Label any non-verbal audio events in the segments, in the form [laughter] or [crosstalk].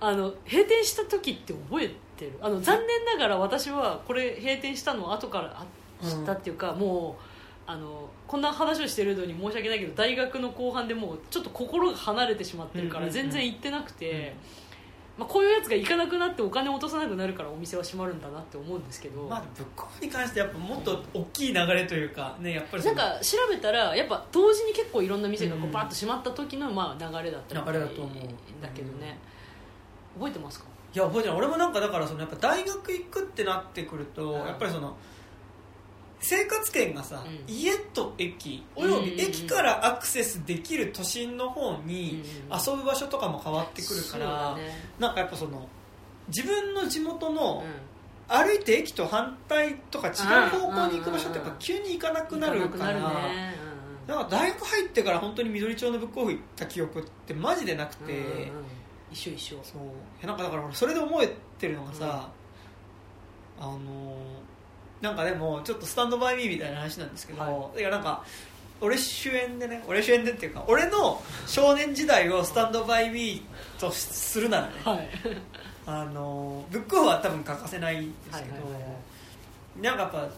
あの閉店した時って覚えてる？あの残念ながら私はこれ閉店したのを後からあ知ったっていうか、もうあのこんな話をしてるのに申し訳ないけど大学の後半でもうちょっと心が離れてしまってるからうんうんうん。全然行ってなくて、まあ、こういうやつが行かなくなってお金を落とさなくなるからお店は閉まるんだなって思うんですけど、まあブックオフに関してやっぱもっと大きい流れというかねやっぱりなんか調べたらやっぱ同時に結構いろんな店がこううんバーッと閉まった時のまあ流れだったみたい流れだと思う。だけどね、覚えてますか？いや覚えてない。俺もなんかだからそのやっぱ大学行くってなってくると、うん。やっぱりその生活圏がさ、うん。家と駅および駅からアクセスできる都心の方に遊ぶ場所とかも変わってくるから、ね。なんかやっぱその自分の地元のう歩いて駅と反対とか違う方向に行く場所ってやっぱ急に行かなくんなる行からだから大学入ってから本当に緑町のブックオフ行った記憶ってマジでなくて、うんうんうん一緒一緒。そう。いやなんかだから俺それで思えてるのがさ、あのーなんかでもちょっとスタンドバイミーみたいな話なんですけど、はい。やなんか俺主演でね俺主演でっていうか俺の少年時代をスタンドバイミーとするならね、はい。あのーブックオフは多分欠かせないんですけど、はいはいはいはい。なんかやっぱ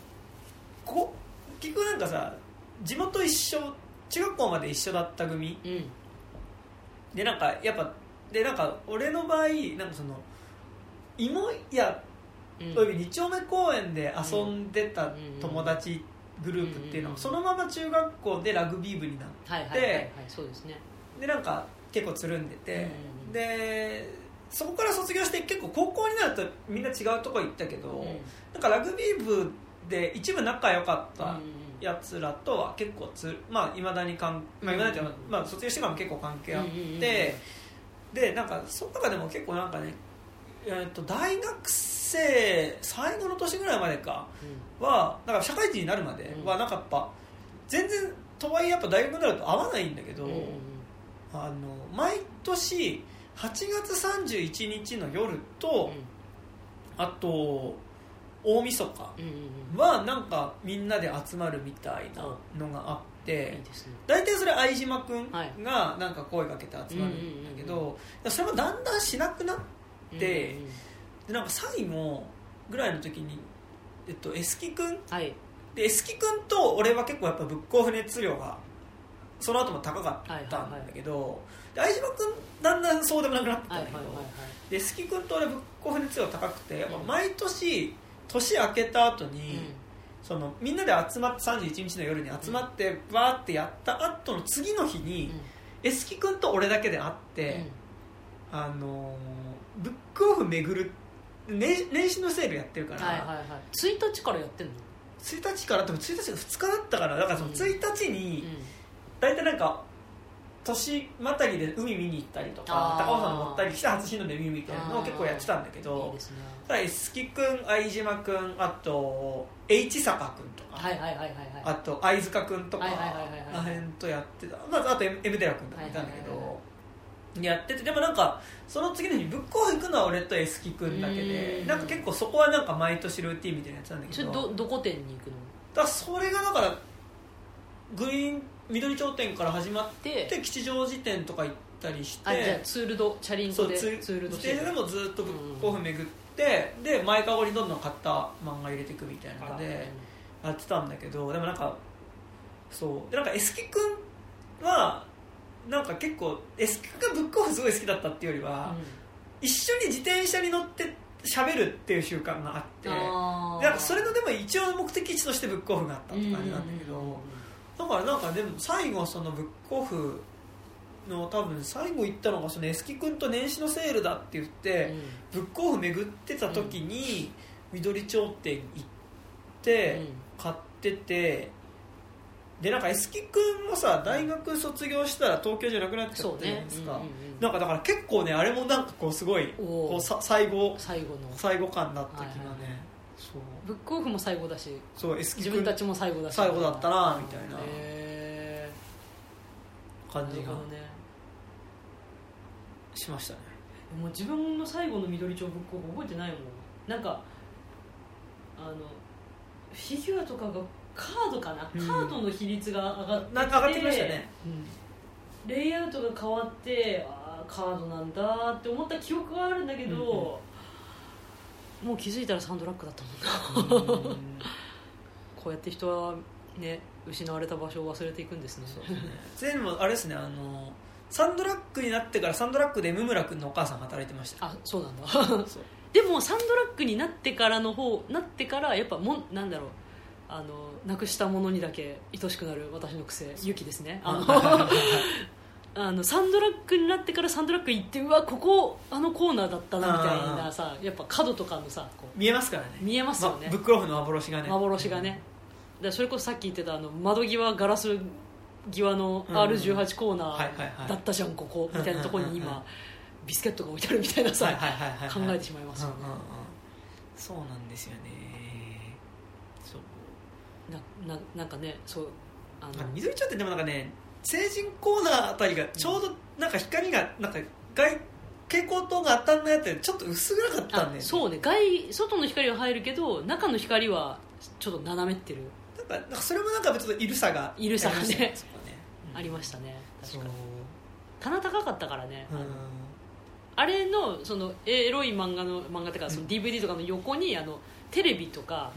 こ結局なんかさ地元一緒中学校まで一緒だった組うん。でなんかやっぱでなんか俺の場合なんかその芋屋うん。および二丁目公園で遊んでた友達グループっていうのうん。はそのまま中学校でラグビー部になっはいはいはいはいそうですね。てでなんか結構つるんでて、うんでそこから卒業して結構高校になるとみんな違うとこ行ったけど、うん。なんかラグビー部で一部仲良かったうんやつらとは結構つまあいまだにかん、まあ、未だにまあ、卒業してからも結構関係あって、でなんかその中でも結構なんかね、えー、と大学生最後の年ぐらいまでかはだから社会人になるまではなんかやっぱ全然とはいえやっぱ大学になると合わないんだけど、うんうんうん。あの毎年8月31日の夜と、あと大晦日うんうんうん。はなんかみんなで集まるみたいなのがあっていいですね。大体それ相島君はい。がなんか声かけて集まるんだけど、それもだんだんしなくなってでなんか最後ぐらいの時に、えっと、エスキ君？はい。でエスキ君と俺は結構やっぱブックオフ熱量がその後も高かったんだけど、で相島君だんだんそうでもなくなってたんだけど、はいはいでエスキ君と俺ブックオフ熱量高くてやっぱうん。毎年年明けた後に、うんそのみんなで集まって31日の夜に集まってバーってやった後の次の日に、エスキ君と俺だけで会って、あのーブックオフ巡る年年始のセールやってるから、はいはいはい。1日からやってんの？1日から多分1日が2日だったからだからそのうん。1日にうん。大体なんか年またぎで海見に行ったりとか高尾山登ったり北初日の出見るみたいなのを結構やってたんだけいいどですねただエスキ君相島君あと H 坂君とか、はいはいはいはいはい。あと貝塚君とかはいはいはいはいはい。あの辺とやってた、まあ、あと M 寺君とかいたんだけはいはいはいどやっててでもなんかその次の日ブックオフ行くのは俺とエスキ君だけでうん。なんか結構そこはなんか毎年ルーティンみたいなやつなんだけどどどこ店に行くの？だそれがだからグリーン緑町店から始まっでて吉祥寺店とか行ったりして。あじゃあツールドチャリンコでそうツツールド自転車でもずっとブックオフ巡って、で前かごにどんどん買った漫画入れていくみたいなのでやってたんだけどでもなんかそう。でなんかエスキ君はなんか結構エスキ君がブックオフすごい好きだったっていうよりは、一緒に自転車に乗って喋るっていう習慣があってなんかそれのでも一応目的地としてブックオフがあったって感じなんだけど、うん。うん。うん。だからなんかでも最後そのブックオフの多分最後行ったのがそのエスキ君と年始のセールだって言って、ブックオフ巡ってた時に緑町店行って買っててでなんかエスキ君もさ大学卒業したら東京じゃなくなっちゃったじゃないねですか、うんうんうんなんかだから結構ねあれもなんかこうすごいこうさ最後最後の。最後感だった気がね、はいはいはい。そう。ブックオフも最後だしそうエスキ君自分たちも最後だし。最後だったなみたいな感じが。ねしましたね。もう自分の最後の緑町ブックオフ覚えてないもん。なんかあのフィギュアとかがカードかな、うん。カードの比率が上がってなんか上がってきましたね。うん。レイアウトが変わってあーカードなんだって思った記憶はあるんだけど、もう気づいたらサンドラッグだったもんな。うん。こうやって人はね失われた場所を忘れていくんですね。そうですね。全部あれですねあのサンドラッグになってからサンドラッグでムムラ君のお母さん働いてましたあそうなんだ。でもサンドラッグになってからの方なってからやっぱもんなんだろう。あのなくしたものにだけ愛しくなる私の癖ユキですね。あの [laughs] あのサンドラッグになってからサンドラッグ行ってうわここあのコーナーだったなみたいなさやっぱ角とかのさこ見えますからね。う見えますよね、まブックオフの幻がね。幻がね。だからそれこそさっき言ってたあの窓際ガラス際の R18 コーナーだったじゃんここみたいなところに今ビスケットが置いてあるみたいなさ考えてしまいますよね。うんうんうん。そうなんですよね。そう。なななんかねそうあの。あ緑町ってでもなんかね成人コーナーあたりがちょうどなんか光がなんか外蛍光灯が当たんないやつでちょっと薄暗かったんあで、ね、そうね。外外の光は入るけど中の光はちょっと斜めってる。なんかそれもなんかちょっといるさが。いるさがね [laughs] ありましたね。確かに。棚高かったからね、うん。あのあれのそのエロい漫画の漫画っていうかその DVD とかの横にあのテレビとか、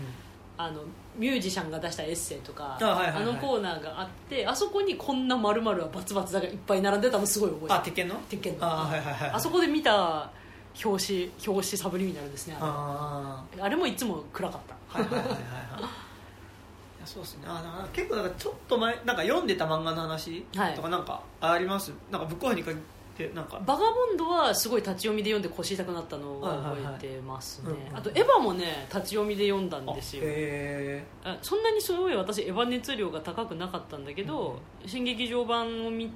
あのミュージシャンが出したエッセイとかあはいはいはい。のコーナーがあってあそこにこんな丸々はバツバツがいっぱい並んでたのすごい覚えてる。あ鉄拳の？鉄拳の。あはいはいはいあそこで見た表紙表紙サブリミナルですねああれあれもいつも暗かった。あはいはいはいはいそうですね。あだから結構なんかちょっと前なんか読んでた漫画の話はい。とかなんかあります、なんかブックオフに書いてなんか。バガボンドはすごい立ち読みで読んで腰痛くなったのを覚えてますね、はいはいはい。あとエヴァもね立ち読みで読んだんですよ。そんなにすごい私エヴァ熱量が高くなかったんだけど、新劇場版を見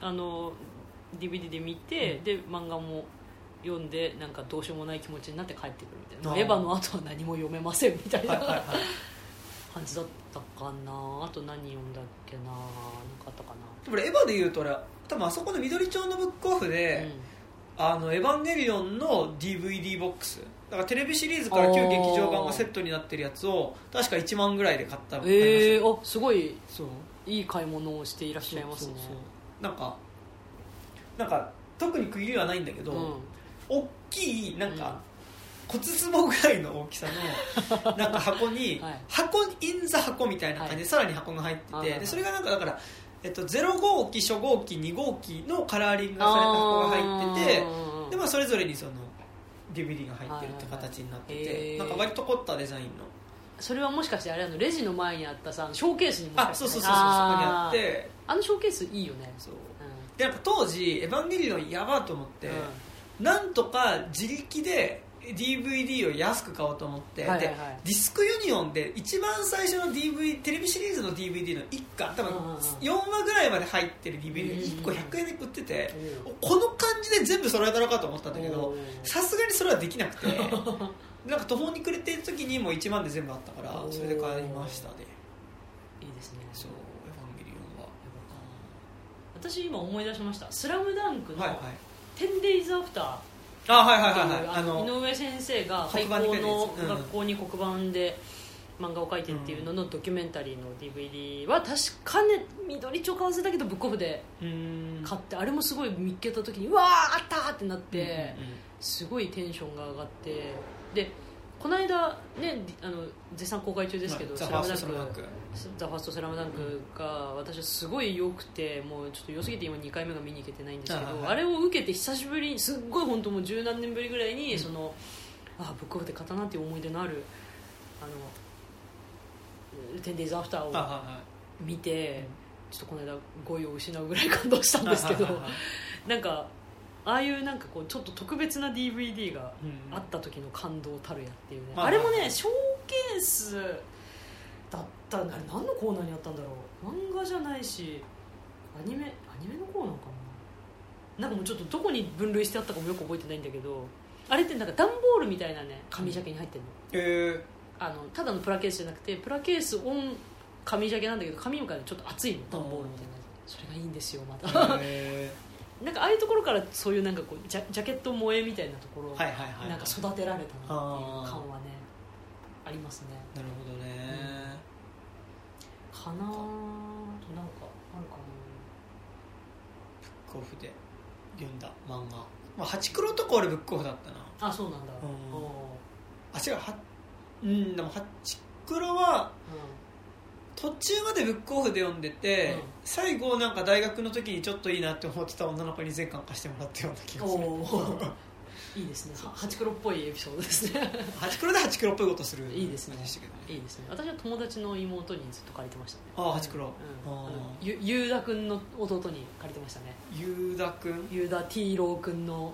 あの DVD で見て、うん。で漫画も読んでなんかどうしようもない気持ちになって帰ってくるみたいな。エヴァの後は何も読めませんみたいな、えはいはいはい。[laughs] 感じだったかな。あと何読んだっけな。なんかあったかでも俺エヴァで言うと俺多分あそこの緑町のブックオフな、で、うん。あのエヴァンゲリオンの DVD ボックス。だからテレビシリーズから旧劇場版がセットになってるやつを確か1万ぐらいで買ったの。えー、あすごいたそう。いい買い物をしていらっしゃいますね。そうそうそう。なんかなんか特に区切りはないんだけど、うん。大きいなんか、骨壺ぐらいの大きさのなんか箱に、[laughs] はい。箱インザ箱みたいな感じで、はい。さらに箱が入ってて、でそれがなんかだから、えっと、0号機初号機2号機のカラーリングがされた箱が入っててで、まあ、それぞれにその DVD が入ってるって形になってて、なんか割と凝ったデザインの。それはもしかしてあれあのレジの前にあったさショーケースにもしかしてあそうそうそうそうそこにあって。あのショーケースいいよね。そう。うでなんか当時「エヴァンゲリオンやば」と思って、ん。なんとか自力で DVD を安く買おうと思って、はいはいはい。でディスクユニオンで一番最初の DVD テレビシリーズの DVD の1巻多分うんうんうん。4話ぐらいまで入ってる DVD が1個うんうん100円で売っててうんこの感じで全部揃えたのかと思ったんだけどさすがにそれはできなくて [laughs] なんか途方に暮れてる時にもう1万で全部あったからそれで買いましたね。いいですね。そう「エヴァンゲリオンは」私今思い出しました「スラムダンクのはいはい「10days after」あはいはいはいはい。あの井上先生が廃校の学校に黒板で漫画を描いてっていうののドキュメンタリーの DVD は確かね緑ちょ買わせたけどブックオフで買ってあれもすごい見っけた時にうわーあったーってなって、すごいテンションが上がってでこの間ねあの絶賛公開中ですけど「ザ・スファースラムダンク。ザ・ファーストスラムダンクが私はすごい良くてもうちょっと良すぎて今2回目が見に行けてないんですけど、はいはいあれを受けて久しぶりにすっごい本当もう十何年ぶりぐらいに、うん。そのあブックオフで買ったなっていう思い出のあるあの「10days after」をはいはいはい。見て、ちょっとこの間語彙を失うぐらい感動したんですけどはいはいはい。なんかああいうなんかこうちょっと特別な DVD がうんあった時の感動たるやっていうね、はいあ。れもねショーケースだったあれ何のコーナーにあったんだろう。漫画じゃないしアニメアニメのコーナーかな。なんかもうちょっとどこに分類してあったかもよく覚えてないんだけどあれってなんか段ボールみたいなね紙ジャケに入ってるの。えあのただのプラケースじゃなくてプラケースオン紙ジャケなんだけど紙がちょっと厚いの。段ボールみたいなそれがいいんですよまたー、えなんかああいうところからそういうなんかこうジャジャケット萌えみたいなところ、ー、はいはいはい。なんか育てられたなっていう感はねありますね。なるほどね、かなあとなんかあるか甲府で読んだ漫画、まあ、ハチクロとか俺ブックオフだったな。あそうなんだ。うん。あ違うはうんでもハチクロは途中までブックオフで読んでて、うん。最後なんか大学の時にちょっといいなって思ってた女の子に全巻貸してもらったような気がする。いいですね。はハチクロっぽいエピソードですね。ハチクロでハチクロっぽいことする。いいですね。感じでしたけどね。いいですね。私は友達の妹にずっと借りてましたね。ああハチクロ、うん。ゆゆうだくんの弟に借りてましたね。あゆうだくん？ゆうだティーローくんの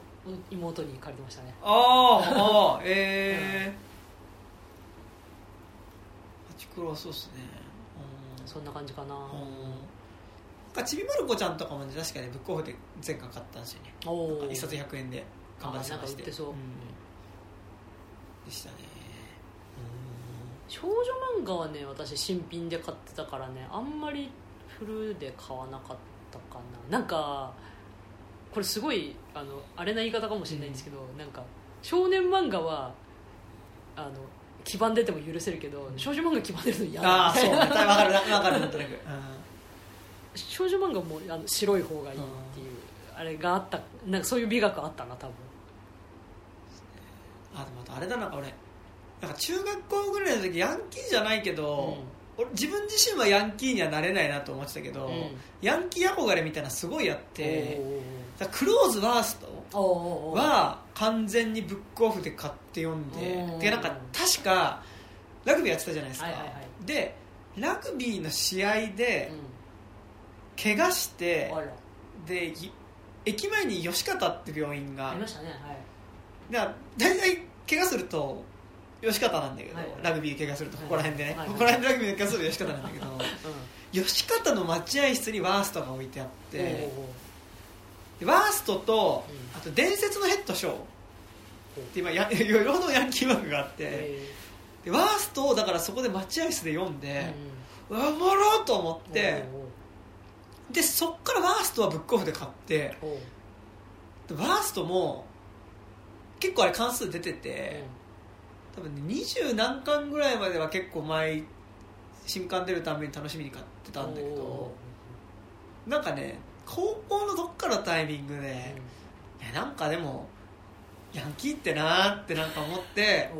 妹に借りてましたね。ああええハチクロはそうっすね。うんそんな感じかな。うん。ちびまる子ちゃんとかもね確かにブックオフで全巻買ったんですよね。おおなんか一冊100円で頑張って。探してそう。ん。でしたね。少女漫画はね私新品で買ってたからねあんまりフルで買わなかったかな。なんかこれすごいあのあれな言い方かもしれないんですけど、なんか少年漫画はあの黄ばんでても許せるけど少女漫画黄ばんでるの嫌だ。ああそう。分かる分かるなん。となく、少女漫画もあの白い方がいいっていうあれがあったなんかそういう美学あったな多分あでもあとあれだな俺なんか中学校ぐらいの時ヤンキーじゃないけど、俺自分自身はヤンキーにはなれないなと思ってたけど、うんヤンキー憧れみたいなのすごいあっておだからクローズワーストは完全にブックオフで買って読んでう。んでなんか確かラグビーやってたじゃないですか、はいはいはい。でラグビーの試合でう怪我してでい駅前に吉方って病院が。ありましたねはい。だ大体怪我すると吉方なんだけど、はい。ラグビー怪我するとここら辺でね、はい。ここら辺でラグビー怪我すると吉方なんだけど吉方の待合室にワーストが置いてあって、ワーストと、うんあと伝説のヘッドショー。って今やいろいろのヤンキーワークがあって、えでワーストをだからそこで待合室で読んーでうわおもろと思って。でそっからワーストはブックオフで買って。でワーストも結構あれ関数出てて、多分ね二十何巻ぐらいまでは結構毎新刊出るたびに楽しみに買ってたんだけどなんかね高校のどっかのタイミングで、いやなんかでもヤンキーってなーってなんか思って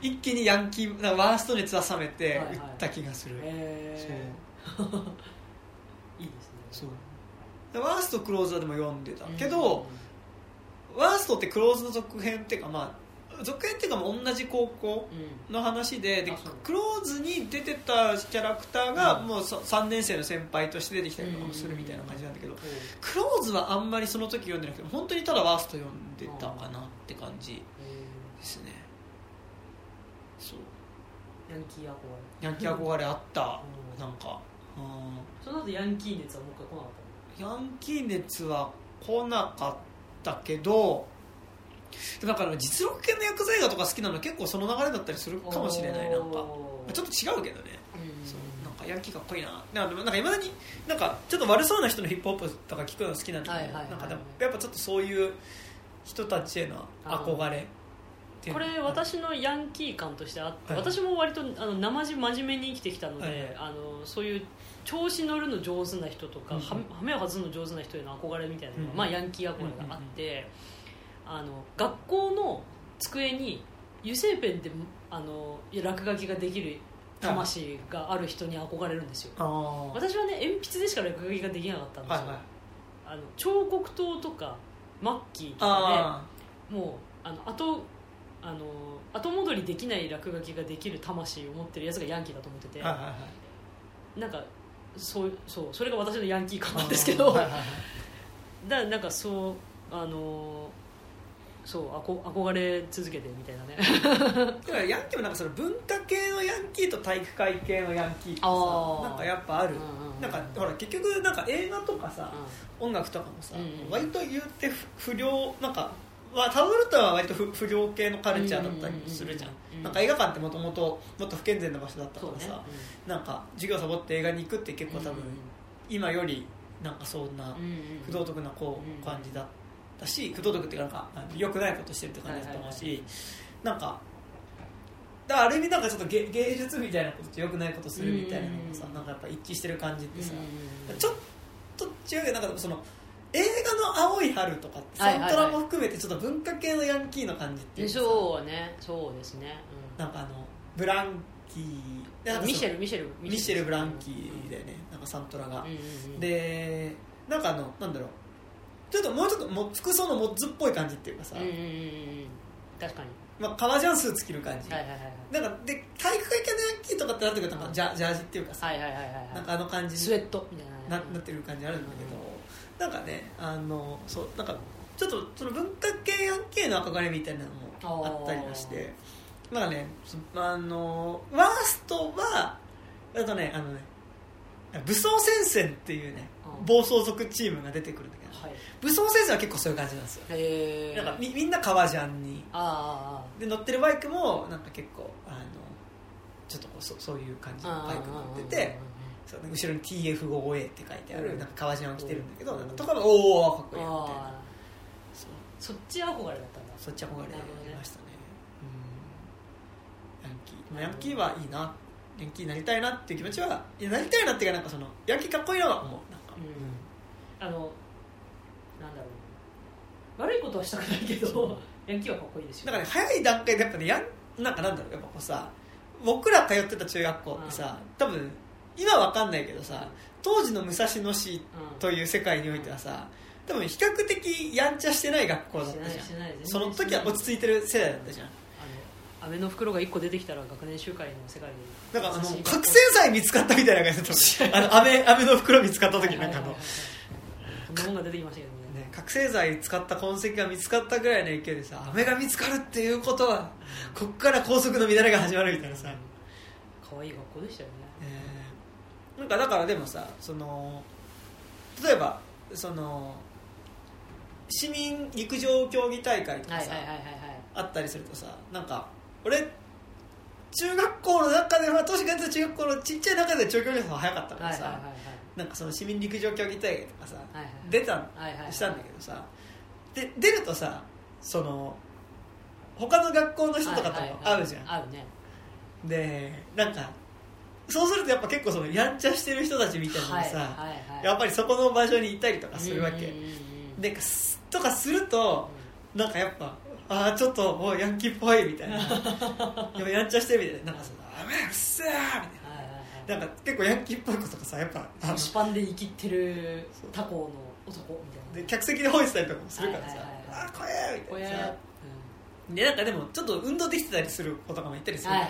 一気にヤンキーワースト熱は冷めてはいはい。売った気がする、えー。[laughs] いいですね。そう。でワーストクローズはでも読んでたうん。けど、ワーストってクローズの続編っていうかまあ続編っていうかまあ同じ高校うん。の話ででクローズに出てたキャラクターがうん。もうさ3年生の先輩として出てきたりとかもするみたいな感じなんだけどクローズはあんまりその時読んでなくて本当にただワースト読んでたかなって感じえですね。そう。ーヤンキー憧れ。ヤンキー憧れあった。うん。なんか。うん。その後ヤンキー熱はもう一回来なかっヤンキー熱は来なかったけどでもなんか実録系の薬剤映画とか好きなの結構その流れだったりするたかもしれないなんか。ちょっと違うけどね。うんそうなんかヤンキーかっこいいな。なんかなんかいまだになんかちょっと悪そうな人のヒップホップとか聞くの好きなんだけどはいはいはいなんかでもやっぱちょっとそういう人たちへの憧れこのれ私のヤンキー感としてあって、はい。私も割とあの生地真面目に生きてきたので、はいはい。あのそういう調子乗るの上手な人とか、うんははめを外すの上手な人への憧れみたいなのが、うんまあ、ヤンキー憧れがあって、あの学校の机に油性ペンであの落書きができる魂がある人に憧れるんですよ。私はね鉛筆でしか落書きができなかったんですよ、いはい。あの彫刻刀とかマッキーとかあでもうあの後あの後戻りできない落書きができる魂を持ってるやつがヤンキーだと思ってて、あはいはいはい。なんかそうそうそれが私のヤンキー感なんですけど、はいはいはい [laughs] だからなんかそうあのそうあこ憧れ続けてみたいなね。[laughs] だからヤンキーもなんかその文化系のヤンキーと体育会系のヤンキーってさなんかやっぱある、うんうんうん。なんかほら結局なんか映画とかさ、音楽とかもさ、うんうん割と言って不不良なんかまあタブルタは割と不不良系のカルチャーだったりするじゃん,、うんうんうんなんか映画館ってもともともっと不健全な場所だったからそうね。さ、なんか授業サボって映画に行くって結構多分、今よりなんかそんなうんうんうん。不道徳なこうんう感じだったし不道徳っていうかなんか良くないことしてるって感じだと思うし、なんかだからある意味なんかちょっと芸芸術みたいなことと良くないことするみたいなのもさ、うん。なんかやっぱ一致してる感じってさ、ちょっと違うけどなんかその映画の青い春とかサントラも含めてちょっと文化系のヤンキーの感じっていうでかさそうね。そうですね、なんかあのブランキー。ミシェルミシェルミシェル・ブランキーだよね。なんかサントラが、でなんかあのなんだろうちょっともうちょっとも服装のモッズっぽい感じっていうかさ、うんうんうんうん確かに。まあ、革ジャンスーツ着る感じ、はいはいはいなんかで体育会系のヤンキーとかってなってくるとなん。かジャジャージっていうかさ、はいはいはいはいはい。なんかあの感じスウェットみたいな。ななってる感じあるんだけど、なんかねあのそうなんかちょっとその文化系ヤンキーの憧れみたいなのもあったりまして。なんかねそあのワーストはあとねあのね武装戦線っていうねうん。暴走族チームが出てくるんだ武装戦線は結構そういう感じなんですよ。なんかみみんな革ジャンに。あで乗ってるバイクもなんか結構あのちょっとこうそそういう感じのバイク乗っててそう後ろに TF5A って書いてあるなんか革ジャンを着てるんだけどなんかとかもおおかっこいいなみたいなあそっち憧れだったんだ。そっち憧れましたね。うん。ヤンキー。まあヤンキーはいいなヤンキーになりたいなっていう気持ちはいやなりたいなっていうかなんかそのヤンキーかっこいいなと思うなんか。うん。あのなんだろう。悪いことはしたくないけどヤンキーはかっこいいですよ。だからね早い段階でやっぱねやんなんかなんだろうやっぱこうさ僕ら通ってた中学校ってさ多分今わかんないけどさ当時の武蔵野市うんという世界においてはさ多分比較的やんちゃしてない学校だったじゃん。その時は落ち着いてる世代だったじゃん。あの飴の袋が1個出てきたら学年集会の世界で。なんかあの覚醒剤見つかったみたいな感じだった [laughs] あの飴飴の袋見つかった時なん。かあの、こんなもんが出てきましたけど覚醒剤使った痕跡が見つかったぐらいの勢いでさ飴が見つかるっていうことはこっから高速の乱れが始まるみたいなさ、可愛い学校でしたよね。えーなんかだからでもさその例えばその市民陸上競技大会とかさ、あったりするとさなんか俺中学校の中では年が出た中学校のちっちゃい中で長距離走が早かったからさ、はいはいはいなんかその市民陸上競技大会とかさ、はいはい。出たんはいはいはい。したんだけどさで出るとさその他の学校の人とかとも会うじゃん、合うね。でなんかそうするとやっぱ結構そのやんちゃしてる人たちみたいなのがさ、はいはいはい。やっぱりそこの場所にいたりとかするわけ、うんうん。うんうんですとかするとなんかやっぱああちょっともうヤンキーっぽいみたいな。[laughs] でもやんちゃしてるみたいな。なんかその「あめうっせー!」みたいはいはいはいななんか結構ヤンキーっぽいことがさやっぱあの腰パンで生きってる他校の男みたいな。で客席で吠えてたりとかもするからさはいはいはい「ああ怖え!」みたいなさ。でなんかでもちょっと運動できてたりする子とかもいたりするから、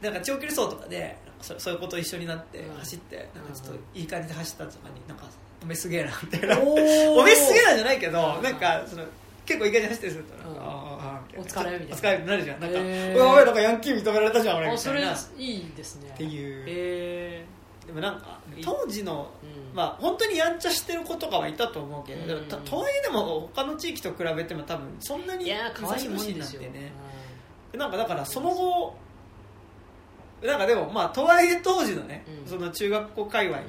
なんか長距離走とかでそそういう子と一緒になってうん。走って、なんかちょっといい感じで走ったとかになんかおめえすげえなみたいな。お [laughs] めえすげえなじゃないけどうんなんかその結構いい感じで走ったりするとなんか、うんお疲れみたいな。お疲れってな。るじゃんなんか、へー。お前なんかヤンキー認められたじゃん俺みたあそれいないいですね。っていう。へでもなんかいい。当時のうん。まあ本当にやんちゃしてる子とかはいたと思うけど、うん。とはいえでも他の地域と比べても多分そんなにいやー可愛いもんですよ。なんなんかだからその後なんかでもまあとはいえ当時のね、うん。その中学校界隈う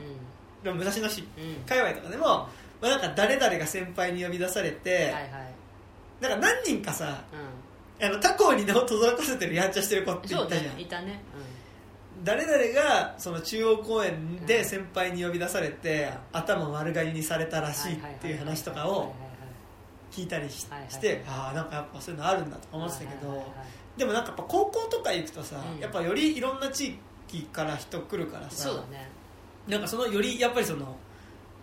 でも武蔵野市んうん。界隈とかでも、まあ、なんか誰々が先輩に呼び出されて、はいはいなんか何人かさうあの他校に名を轟かせてるやんちゃしてる子っていたじゃん、ねいたね。誰々がその中央公園で先輩に呼び出されて、頭丸刈りにされたらしいっていう話とかを聞いたりしてああなんかやっぱそういうのあるんだとか思ってたけど、でもなんかやっぱ高校とか行くとさ、うん。やっぱよりいろんな地域から人来るからさそうだね。なんかそのよりやっぱりその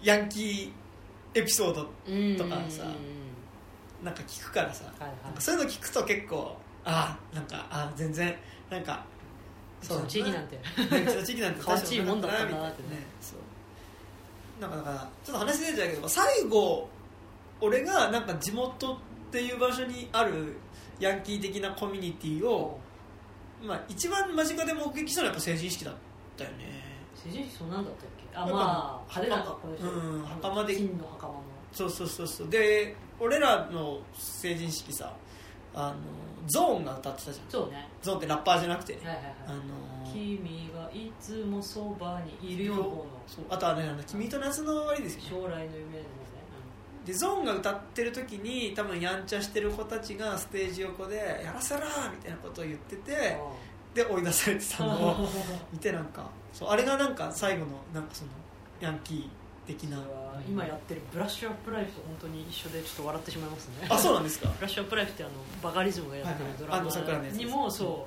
ヤンキーエピソードうんとかさうんうんなんか聞くからさ、はいはい。なんかそういうの聞くと結構ああなんかあー全然なんかうちの地域なんて。うちの地域なんて。かわちいもんだったななってね。そう。なんかだからちょっと話出ちゃうけど最後俺がなんか地元っていう場所にあるヤンキー的なコミュニティを、まあ、一番間近で目撃したのはやっぱ成人式だったよね。成人式そうなんだったっけ？あまあ派手な格好でしょう。ん袴で。金の袴のそうそうそうそう。で俺らの成人式さあのゾーンが歌ってたじゃん。そうね。ゾーンってラッパーじゃなくてね、はいはいあはい。の君がいつもそばにいるようの。方のそう。あとはねあの「君と夏の終わり」ですよね。将来の夢のね。でゾーンが歌ってる時に多分やんちゃしてる子たちがステージ横で「やらせろ!」みたいなことを言っててで追い出されてたの。を [laughs] 見てなんかそうあれがなんか最後のなんかそのヤンキ的な。今やってるブラッシュアップライフと本当に一緒でちょっと笑ってしまいますね。あそうなんですか？ブラッシュアップライフってあのバカリズムがやってるドラマにもそ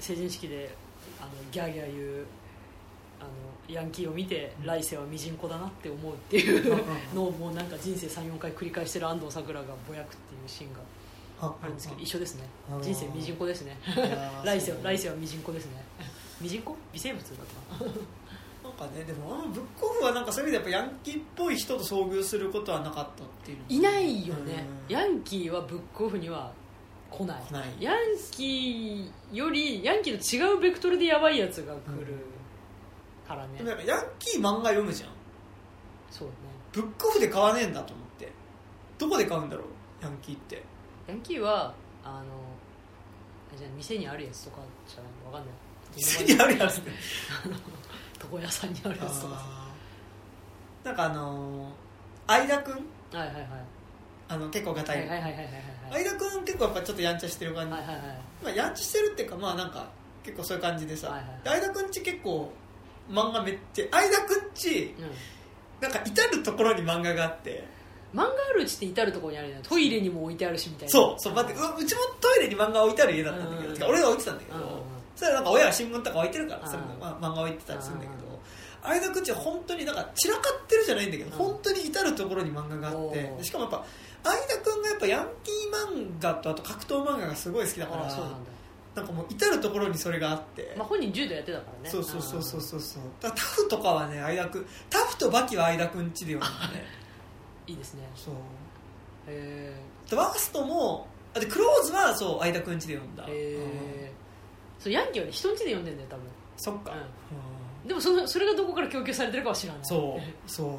う。成人式であのギャーギャー言うあのヤンキーを見て来世はミジンコだなって思うっていう [laughs] のをもうなんか人生34回繰り返してる安藤サクラがぼやくっていうシーンがああるんですけど一緒ですね。人生ミジンコですね。[laughs] 来世は来世はミジンコですね。[laughs] ミジンコ？微生物だったかね。でもあのブックオフはなんかそういう意味でやっぱヤンキーっぽい人と遭遇することはなかったっていうのいないよね。うん。ヤンキーはブックオフには来ない。来ない。ヤンキーよりヤンキーと違うベクトルでヤバいやつが来るからね、でもなんかヤンキー漫画読むじゃん。そうね。ブックオフで買わねえんだと思って。どこで買うんだろう？ヤンキーって。ヤンキーはあのあじゃあ店にあるやつとかじゃないの？わかんない店にあるやつね。[laughs] 床屋さんにあるやつとか。なんかあのー相田君はいはいはい。あの結構がたはいいはいはいはいはいはい。相田君結構やっぱちょっとやんちゃしてる感じ、はいはいはいまあ、やんちゃしてるっていうかまあなんか結構そういう感じでさ、はいはい。相田君ち結構漫画めっちゃ相田君ちうん。なんか至る所に漫画があって。漫画あるうちって至るところにあるじゃんトイレにも置いてあるしみたいな。そうそう待ってううちもトイレに漫画置いてある家だったんだけど、うん俺が置いてたんだけど、うんそれはなんか親が新聞とか置いてるからうんそれも、まあ、漫画置いてたりするんだけうんど相田は本当になんか散らかってるじゃないんだけど、うん。本当に至る所に漫画があってしかもやっぱ相田君がやっぱヤンキー漫画とあと格闘漫画がすごい好きだからなんかもう至る所にそれがあって、まあ本人柔道やってたからね。そうそうそうそうそうそう。だタフとかはね相田君タフとバキは相田君ちで読んだね。[laughs] いいですね。そう。へでワーストもあでクローズはそう相田君ちで読んだ。えへうん。えそうヤンキーはね人んちで読んでんだよ多分。そっか、うん。うん。でもそのそれがどこから供給されてるかは知らないそう。そう。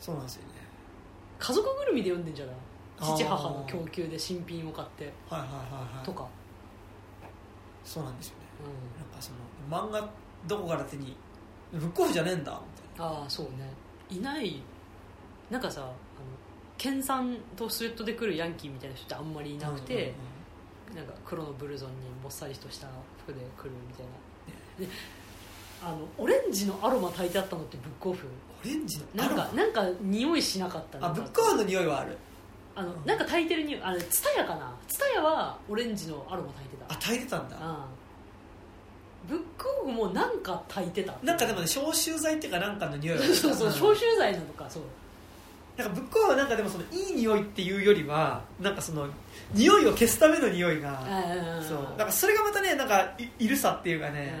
そうなんですよね。家族ぐるみで読んでんじゃない？父母の供給で新品を買って。はいはいはいはい。とか、そうなんですよね。うん。なんかその漫画どこから手にブックオフじゃねえんだみああそうね。いない。なんかさあの研鑽とスウェットで来るヤンキーみたいな人ってあんまりいたいななくて、なんか黒のブルゾンにもっさりとした服で来るみたいな、であのオレンジのアロマ炊いてあったのってブックオフオレンジの？なんかなんか匂いしなかったマあブックオフの匂いはある。あのうん。なんか炊いてる匂いあれツタヤかな？ツタヤはオレンジのアロマ炊いてた。あ炊いてたんだ。うん。ブックオフもなんか炊いてた。なんかでもね消臭剤っていうかなんかの匂いはそうそう消臭剤なのかそうなんかブックオフはなんかでもそのいい匂いっていうよりはなんかその匂いを消すための匂いがうんそう。なんかそれがまたねなんかいいるさっていうかね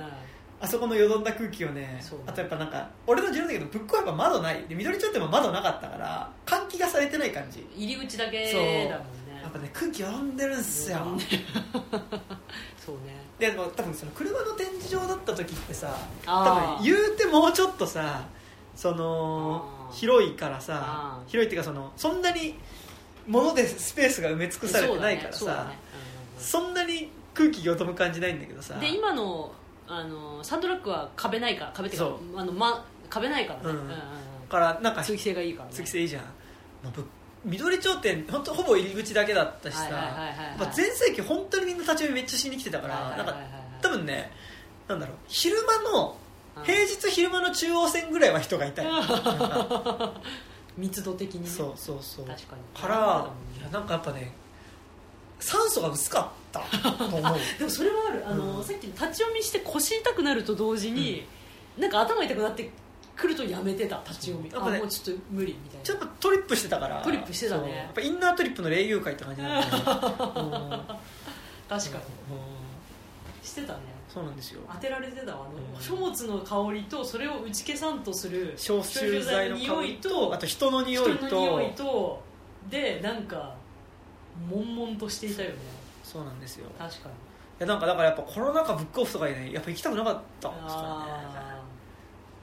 あそこのよどんだ空気をねあとやっぱなんか俺の持論だけどブックオフはやっぱ窓ない。で緑町っても窓なかったから換気がされてない感じ。入り口だけだもんね。やっぱね空気よどんでるんすよ。[laughs] そうね。でも多分その車の展示場だった時ってさ多分言うてもうちょっとさその広いからさ広いっていうかそのそんなに物でスペースが埋め尽くされてないからさそん。なに空気よどむ感じないんだけどさ。で今のあのサンドラックは壁ないから壁っていうかそあの、ま、壁ないからね、うん。うんうんうん。からなんか通気性がいいからね。通気性いいじゃん、まあぶ緑町店本当ほぼ入り口だけだったしさ全盛期本当にみんな立ち読みめっちゃしに来てたからなんか多分ねなんだろう昼間のうん平日昼間の中央線ぐらいは人がいたいなんか密度的にね。そうそうそう。確かに。からいやなんかやっぱね酸素が薄かったと思う。[laughs] でもそれはある。あの、うん。さっきの立ち読みして腰痛くなると同時に、なんか頭痛くなってくるとやめてた。立ち読み、ねあもうちょっと無理みたいな。ちょっとトリップしてたから。トリップしてたね。やっぱインナートリップの霊友会って感じなんだ [laughs] 確かに。うん。してたねそうなんですよ。当てられてたわあの、うん。書物の香りとそれを打ち消さんとする消臭剤の香匂いりととあと人の匂いと。人の匂いとでなんか悶々としていたよね。そうなんですよ。確かに。いやなんかだからやっぱコロナ禍ブックオフとかにねやっぱ行きたくなかったんですからね。あ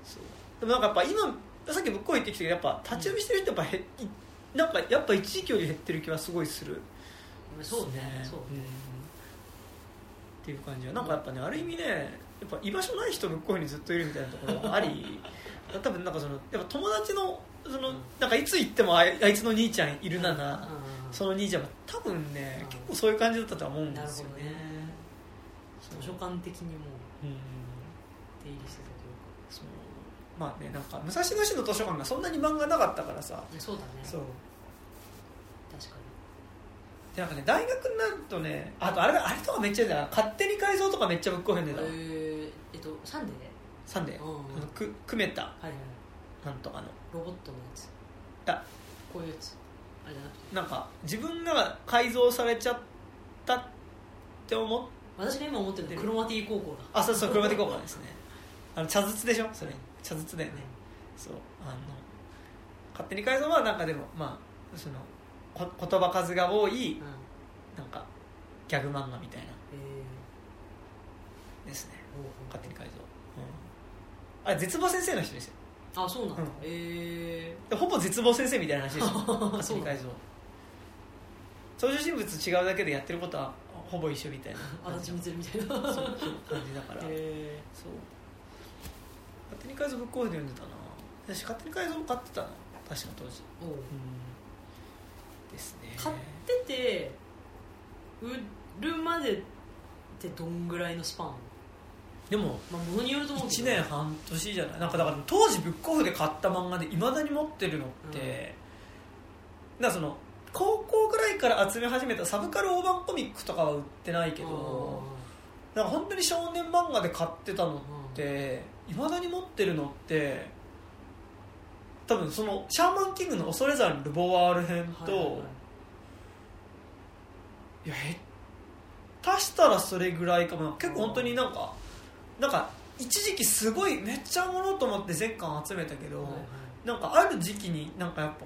そう。でもなんかやっぱ今さっきブックオフ行ってきたけどやっぱ立ち読みしてる人やっぱへ、いなんかやっぱ一時期より減ってる気はすごいする。ーそうねそううんっていう感じはなんかやっぱねある意味ねやっぱ居場所ない人ブックオフにずっといるみたいなところがあり [laughs] 多分なんかそのやっぱ友達のそのなんかいつ行ってもあいつの兄ちゃんいるなな、うん。その兄ちゃんは多分ね、うん。結構そういう感じだったとは思うんですよね。なるそう。図書館的にもううん。出入りしてたというか。そう。まあねなんか武蔵野市の図書館がそんなに漫画なかったからさ。そうだね。そうでなんかね大学になるとねあとあれあれとかめっちゃ出た勝手に改造とかめっちゃぶっこへんでた。にえー、えっとサンデーサンデー。うんうん。あのく組めた。はいはい。なんとかの。ロボットのやつ。だ。こういうやつ。あれじゃなくて？なんか自分が改造されちゃったって思っ私が今思ってるのはクロマティ高校だ。あそうそうクロマティ効果ですね。あの茶筒でしょ？それ。茶筒だよね。そう。あの勝手に改造はなんかでもまあそのこ言葉数が多いうん。なんかギャグ漫画みたいな。えですね。ー勝手に改造、うん、あれ絶望先生の人ですよ。あそうなんだ、うん。えでほぼ絶望先生みたいな話ですよ。[laughs] ー、勝手に改造。登場人物違うだけでやってることはほぼ一緒みたいな。足立みつるみたいな。感じだから、[laughs] えそう。勝手に改造ブックオフで読んでたな。私勝手に改造も買ってたな確か当時。うですね。買ってて売るまでってどんぐらいのスパン？でもまによると思うけど。1年半年じゃない？なんかだから当時ブックオフで買った漫画でいまだに持ってるのって、だからその高校ぐらいから集め始めたサブカル大判コミックとかは売ってないけどなんか本当に少年漫画で買ってたのっていまだに持ってるのって多分そのシャーマンキングの恐れ山ルボワール編と、はいはいはい。いや下手したらそれぐらいかも。な結構本当になんかなんか一時期すごいめっちゃものと思って全巻集めたけど、はいはい。なんかある時期になんかやっぱ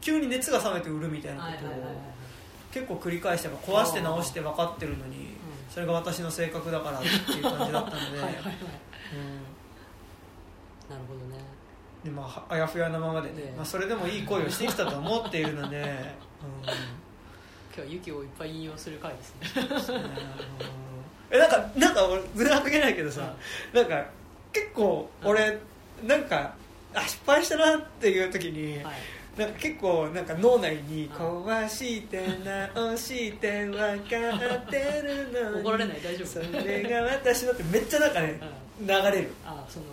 急に熱が冷めて売るみたいなことを結構繰り返して壊して直して分かってるのにそれが私の性格だからっていう感じだったので、[laughs] はいはいはい。うん。なるほどねでまあ、あやふやなままでね、ねまあ、それでもいい恋をしてきたと思っているので、[laughs] うん。今日はユキをいっぱい引用する回ですね。えなんかなんか俺全然関係ないけどさ、なんか結構俺なんかあ失敗したなっていう時に、はい。なんか結構なんか脳内に「うん壊して直して分かってるのに。[laughs] 怒られない？大丈夫？それが私の」ってめっちゃなんかね流れる。あその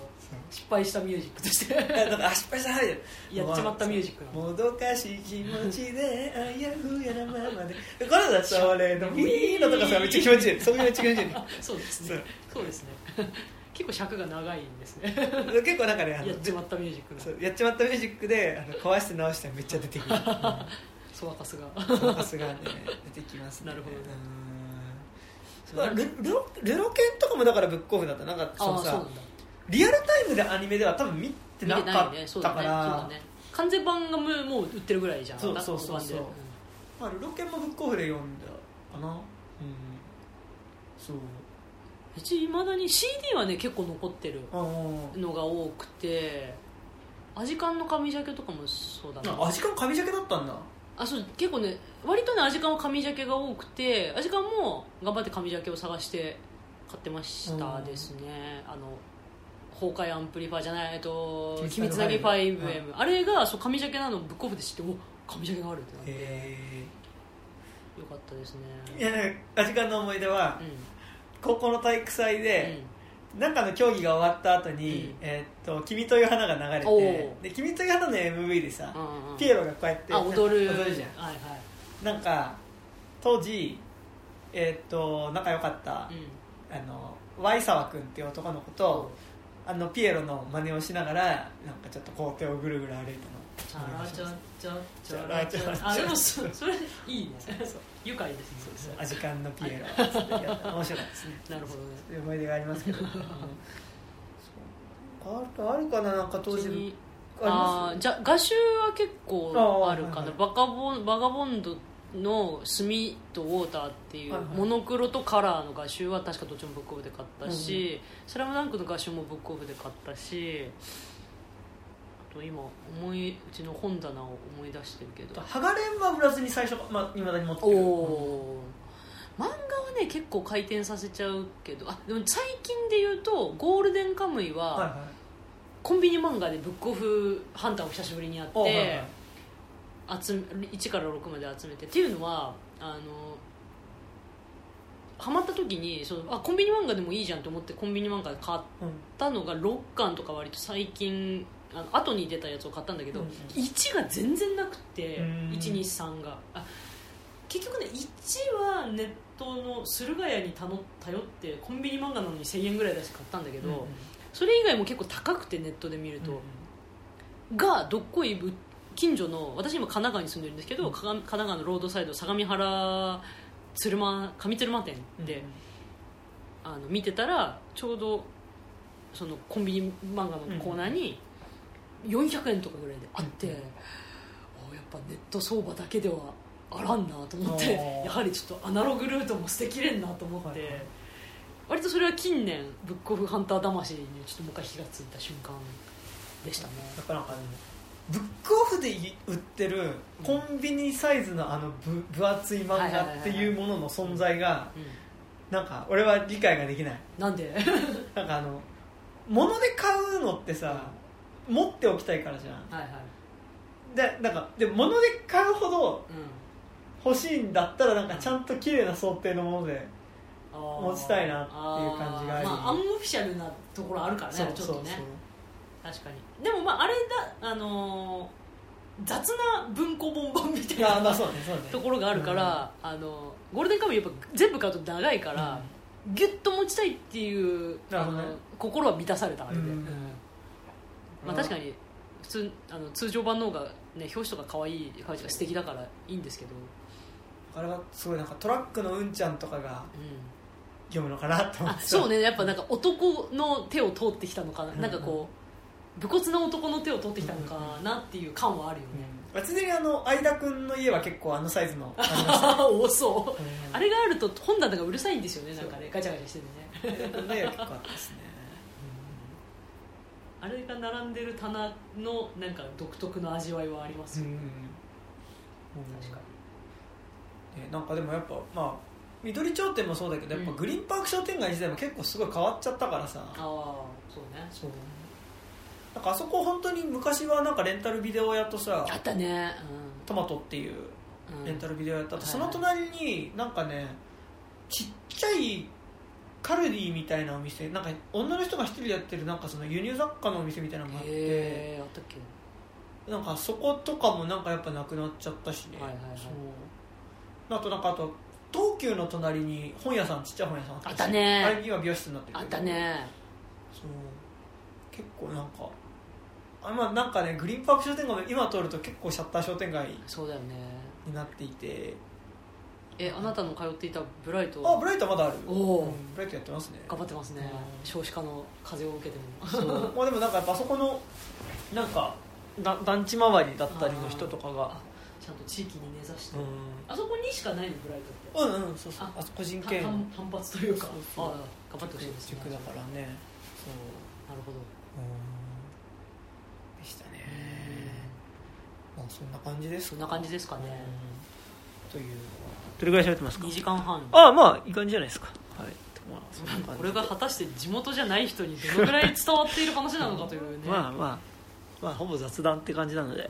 失敗したミュージックとして。あ失敗したはいやっちまったミュージックなもどかしい気持ちであやふやなままで。[laughs] これだったら俺のビーのとかさめっちゃ気持ちいい。それがめっちゃ気持ちいいそうですね。そう。ですね。結構尺が長いんですね。[laughs] 結構なんかねあのやっちまったミュージックやっちまったミュージックであの壊して直してめっちゃ出てくる。[laughs] そばかすが。そのかすがね出てきますね。なるほどね。ルルロルロケンとかもだからブックオフだった。なんかそのさああそうなんだリアルタイムでアニメでは多分見てなかったから、ね。ね。ね。完全版がもう売ってるぐらいじゃん。そうそうそうそう。ん。まあ、ルロケンもブックオフで読んだかな。うん。そう。うちいまだに CD はね結構残ってるのが多くてアジカンの紙ジャケとかもそうだなあ味感紙ジャケだったんだ。あそう結構ね割とねアジカンは紙ジャケが多くてアジカンも頑張って紙ジャケを探して買ってましたうんですね。あの崩壊アンプリファーじゃないえっと秘秘密なぎ密なぎ 5M、5M あれがそう紙ジャケなのをブックオフで知ってお紙ジャケがあるってなって。へよかったですね。えいやね味感の思い出はうん。高校の体育祭で、なんかの競技が終わった後に、うん。えーっと君という花が流れおてう。で君という花の MV でさ、うんうんうん。ピエロがこうやってあ踊る。踊るじゃん。はいはい。なんか当時えーっと仲良かった、うん。あのワイサワ君っていう男の子と、あのピエロの真似をしながらなんかちょっと校庭をぐるぐる歩いチたのャラチャチャチチャ。ャラチラチャ。ャあでもそそれいいね。愉快ですねアジカンのピエロ。面白かったですね。なるほどね。そういう思い出がありますけど、[laughs] あるかななんか当時ああーじゃ画集は結構あるかな、バカボンバガボンドの「墨とウォーター」っていうモノクロとカラーの画集は確かどっちもブックオフで買ったし「スラムダンクの画集もブックオフで買ったしあと今思いうちの本棚を思い出してるけど。ハガレンは売らずに最初まあ、未だに持っておる。お漫画はね結構回転させちゃうけど。あでも最近で言うと「ゴールデンカムイは」はいはい。コンビニ漫画でブックオフハンターを久しぶりにやって、集め1から6まで集めてっていうのはあのハマった時にそのあコンビニ漫画でもいいじゃんと思ってコンビニ漫画で買ったのが6巻とか割と最近あの後に出たやつを買ったんだけど、うんうん。1が全然なくてうん。123が。あ結局ね1はネットの駿河屋に頼頼ってコンビニ漫画なのに1000円ぐらい出して買ったんだけど、うんうん。それ以外も結構高くてネットで見ると、がどっこいぶ近所の私今神奈川に住んでるんですけど、うん。神奈川のロードサイド相模原鶴間上鶴間店で、あの見てたらちょうどそのコンビニ漫画のコーナーに400円とかぐらいであって、うん。おやっぱネット相場だけではあらんなと思ってやはりちょっとアナログルートも捨てきれんなと思って、はい。はい割とそれは近年ブックオフハンター魂にちょっともう一回火がついた瞬間でしたね。なかなかねブックオフで売ってるコンビニサイズのあの分分厚い漫画っていうものの存在がうん。なんか俺は理解ができない。なんで？[laughs] なんかあの物で買うのってさ持っておきたいからじゃん。はいはい、でなんかで物で買うほどうん、欲しいんだったらなんかちゃんと綺麗な想定のもので持ちたいなっていう感じがあり。ーまあ、アンオフィシャルなところあるからねちょっとね確かに。でもまああれだあのー雑な文庫本版みたいいやまなあそうねそうね。ところがあるから、あのゴールデンカムイやっぱ全部買うと長いから、ギュッと持ちたいっていう、あの心は満たされたあれで、うん。まあ、確かに普通あの通常版の方が、ね、表紙とか可愛い可愛いとか素敵だからいいんですけど、あれはすごいなんかトラックのうんちゃんとかがうん。読むのかなと思って。あそうね。やっぱなんか男の手を通ってきたのかな,、うんなんかこう武骨な男の手を通ってきたのかなっていう感はあるよね、うん、常にあの相田君の家は結構あのサイズの [laughs] あ多そう。うん。あれがあると本棚がうるさいんですよねなんかねガチャガチャしててね。相田君の家は結構あったですね。あれが並んでる棚のなんか独特の味わいはありますよ、うん確かねなんかでもやっぱまあ緑頂点もそうだけどやっぱうん。グリーンパーク商店街自体も結構すごい変わっちゃったからさ、にああそうね。そうなんかあそこ本当に昔はなんかレンタルビデオ屋とさあったね。トマトっていううん、うんレンタルビデオ屋と、あとはいその隣になんかねちっちゃいカルディみたいなお店なんか女の人が一人でやってるなんかその輸入雑貨のお店みたいなのがあってあったっけ？なんかそことかもなんかやっぱなくなっちゃったしね、はいはいはい。そう。あとなんかあと東急の隣に本屋さんちっちゃい本屋さんああったね。あれ今美容室になってるあったね。そう。結構なんかあまあなんかねグリーンパーク商店街も今通ると結構シャッター商店街そうだよね。になっていて。えあなたの通っていたブライト？あブライトはまだあるおおう。んブライトやってますね。頑張ってますね。うん。少子化の風を受けても。そう。まあでもなんかやっぱあそこのなんかだ団地周りだったりの人とかが。あちゃんと地域に根ざして、うあそこにしかないのブライトって？んうんうんそうそう。ああそこ人た系の反反発というか。そうそうああ頑張ってほしいですね。塾だからね。そう。なるほど。でしたねまあそんな感じですそんな感じですかね。という。どれぐらい喋ってますか？2時間半。ああまあいい感じじゃないですか。はい。まあそんな感じ。これが果たして地元じゃない人にどのぐらい伝わっている話なのかというね。[laughs] まあまあ。まあほぼ雑談って感じなので、ね。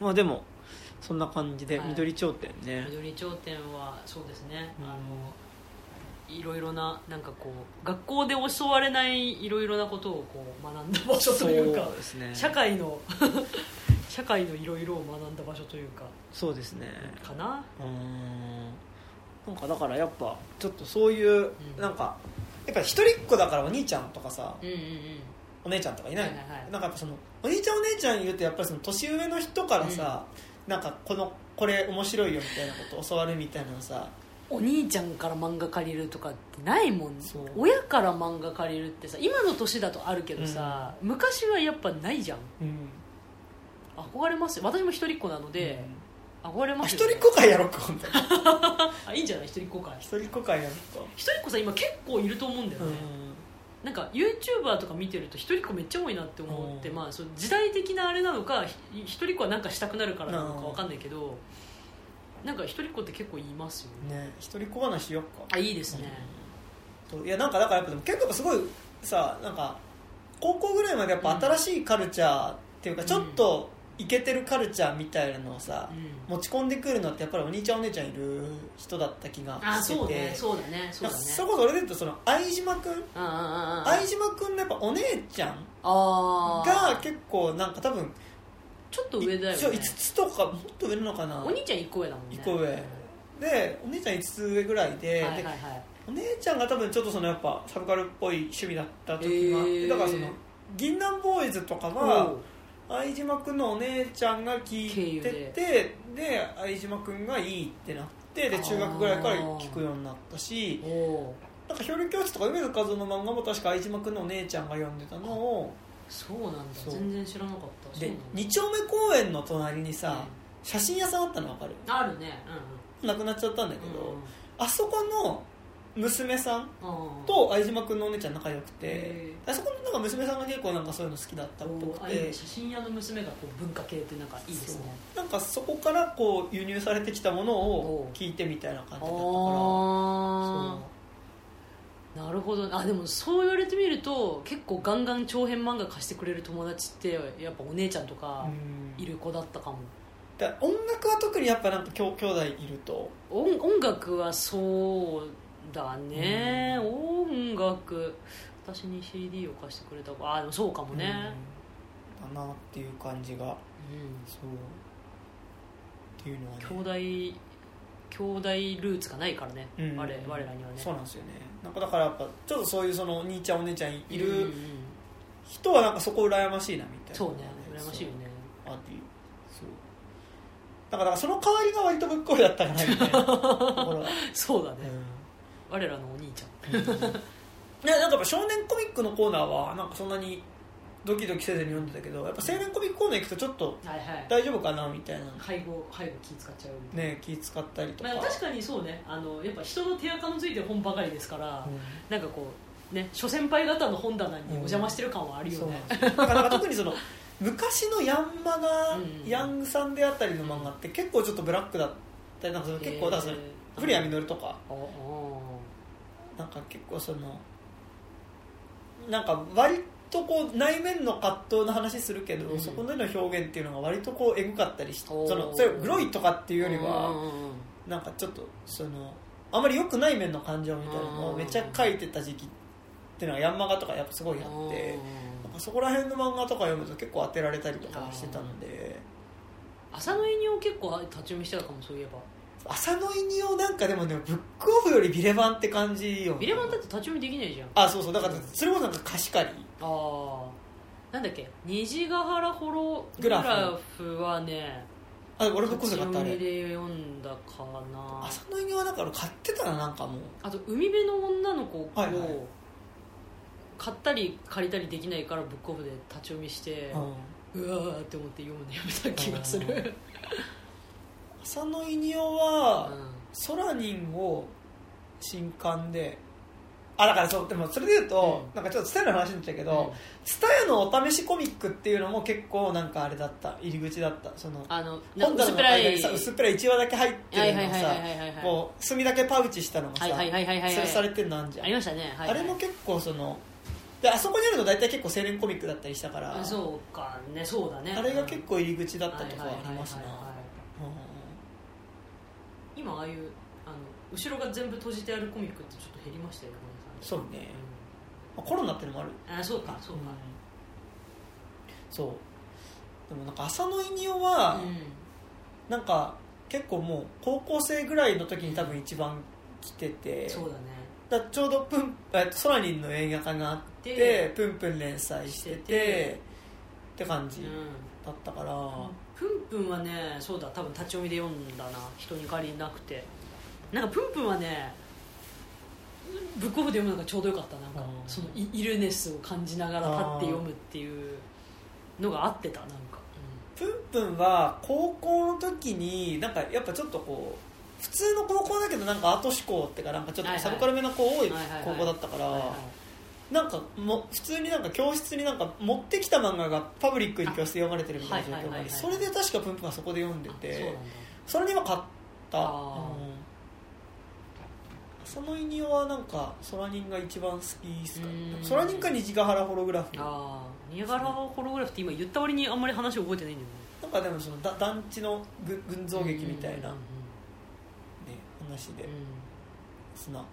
うん。まあでもそんな感じではい。緑頂点ね、緑頂点はそうですね、うんあのいろいろななんかこう学校で教われないいろいろなことをこう学んだ場所というかそうですね。社会の社会のいろいろを学んだ場所というかそうですね。かな？うん。なんかだからやっぱちょっとそういう、うん。なんかやっぱ一人っ子だからお兄ちゃんとかさうんうんうん。お姉ちゃんとかいない,、はいはいはい。なんかやっぱそのお兄ちゃんお姉ちゃんいるとやっぱりその年上の人からさ、なんかこのこれ面白いよみたいなことを教わるみたいなのさお兄ちゃんから漫画借りるとかってないもんそう。親から漫画借りるってさ今の年だとあるけどさ、昔はやっぱないじゃん。うん憧れますよ。私も一人っ子なので、憧れあますよ、一人っ子会やろうか今度 [laughs] あいいんじゃない？一人っ子会一人っ子会やると一人っ子さ今結構いると思うんだよね、なんか YouTuber とか見てると一人っ子めっちゃ多いなって思って、うん。まあ、その時代的なあれなのかひ一人っ子はなんかしたくなるからなのかわかんないけどなんか一人っ子って結構言いますよね。ね一人っ子話しよっか。あいいですね、といやなんかだからやっぱでも結構すごいさなんか高校ぐらいまでやっぱ新しいカルチャーっていうかうん。ちょっとイケてるカルチャーみたいなのをさ、うん。持ち込んでくるのってやっぱりお兄ちゃんお姉ちゃんいる人だった気があしてて。そうね。そうだね。そうだね。そこそれで言うとその相島君相島君のやっぱお姉ちゃんが結構なんか多分ちょっと上だよね。一応5つとかもっと上なのかな。お兄ちゃん1個上だもんね。一個上。でお姉ちゃん5つ上ぐらいで,、はいはいではい。お姉ちゃんが多分ちょっとそのやっぱサブカルっぽい趣味だった時があって、だからその銀杏ボーイズとかは相島君のお姉ちゃんが聞いててで。相島君がいいってなってで中学ぐらいから聞くようになったしなんか漂流教室とか梅津和夫の漫画も確か相島君のお姉ちゃんが読んでたのをそうなんだ。全然知らなかった。で二丁目公園の隣にさ、うん。写真屋さんあったの分かる？あるね。なくなっちゃったんだけうんうん。ど、あそこの娘さんうん。と相島君のお姉ちゃん仲良くてへあそこのなんか娘さんが結構なんかそういうの好きだったっぽくて写真屋の娘がこう文化系ってなんかいいですね。なんかそこからこう輸入されてきたものを聞いてみたいな感じだったから。なるほど。あでもそう言われてみると結構ガンガン長編漫画貸してくれる友達ってやっぱお姉ちゃんとかうん。いる子だったかも。だ音楽は特にやっぱなんか兄兄弟いると。音音楽はそうだね、音楽。私に CD を貸してくれた子。あでもそうかもね、うん。だなっていう感じが。うん。そう。っていうのはね。兄弟兄弟ルーツがないからね、うん。我我らにはね。そうなんですよね。なんかだからやっぱちょっとそういうそのお兄ちゃんお姉ちゃんいる人はなんかそこ羨ましいなみたいな。そうね。羨ましいよね。あっていうそうだからその代わりが割とぶっこいだったかなみたいな [laughs] そうだね、う我らのお兄ちゃん。なんかやっぱ少年コミックのコーナーはなんかそんなにドキドキせずに読んでたけどやっぱ青年コミックコーナー行くとちょっとはいはい。大丈夫かなみたいな。背後背後気使っちゃうね気使ったりとか、まあ、確かにそうね。あのやっぱ人の手垢のついてる本ばかりですから、うん。なんかこうね諸先輩方の本棚にお邪魔してる感はあるよね、なんなんか特にその [laughs] 昔のヤンマガ、うんヤングさんであったりの漫画って結構ちょっとブラックだったりなんかその結構だからその古谷実とかなんか結構そのなんか割とこう内面の葛藤の話するけど、うん。そこでの表現っていうのが割とこうエグかったりしてそのそれグロいとかっていうよりうんはなんかちょっとそのあまり良くない面の感情みたいなのをめっちゃ書いてた時期っていうのがヤンマガとかやっぱすごいあってなんかそこら辺の漫画とか読むと結構当てられたりとかしてたので。浅野稲を結構立ち読みしてたかもそういえば浅野稲をなんかでもねブックオフよりビレバンって感じよビレバンだって立ち読みできないじゃん。あそうそう。だからそれこそなんか貸し借りああなんだっけ？虹ヶ原ホログラフはねあ俺ブックオフで買ったあれ。読みで読んだかな。浅野稲はなんか俺買ってたななんかもう。あと海辺の女の子をはいはい。買ったり借りたりできないからブックオフで立ち読みして、うん。うわーって思って読むのやめた気がする、うん [laughs] 浅野稲夫はうソラニンを新刊であだからそうでもそれで言うと、うん。なんかちょっとツタヤの話になっちゃうけどうん。ツタヤのお試しコミックっていうのも結構なんかあれだった入り口だったそのあのな本棚の薄っぺらい間にさ薄っぺらい1話だけ入ってはいるのをさはいはいはいはいはいこう墨だけパウチしたのがさはいはいはいはいはい吊るされてるのあんじゃんありましたね、はいはいあれも結構そのであそこにあるの大体結構青年コミックだったりしたからそうかねそうだねあれが結構入り口だったとかははいはいはいはいありますな今ああいうあの後ろが全部閉じてあるコミックってちょっと減りましたよねそうね。まあコロナってのもある。うんあそうかそうか、そう。でもなんか浅野稲夫は、うなんか結構もう高校生ぐらいの時に多分一番来てて。ん、そうだね。だちょうどプンえっとソラニンの映画化があってでプンプン連載しててって感じうん。だったから、プンプンはねそうだ多分立ち読みで読んだな。人に借りなくて。なんかプンプンはねブックオフで読むのがちょうどよかった。なんかうん。そのイイルネスを感じながら立って読むっていうのが合ってた。なんか、プンプンは高校の時になんかやっぱちょっとこう普通の高校だけどなんかアート志向っていうかなんかちょっとサブカルめな子多いはいはいはい。高校だったから、はいはいなんかも普通になんか教室になんか持ってきた漫画がパブリックに教室で読まれてるみたいな状況がありそれで確かプンプンはそこで読んでてそれには買ったあーうん浅野稲夫はなんかソラニンが一番好きっすか？うん。ソラニンか虹ヶ原ホログラフ。ああニアガラホログラフって今言った割にあんまり話覚えてないんだよね。なんかでもそのだ団地のぐ群像劇みたいな、ね話でうん。その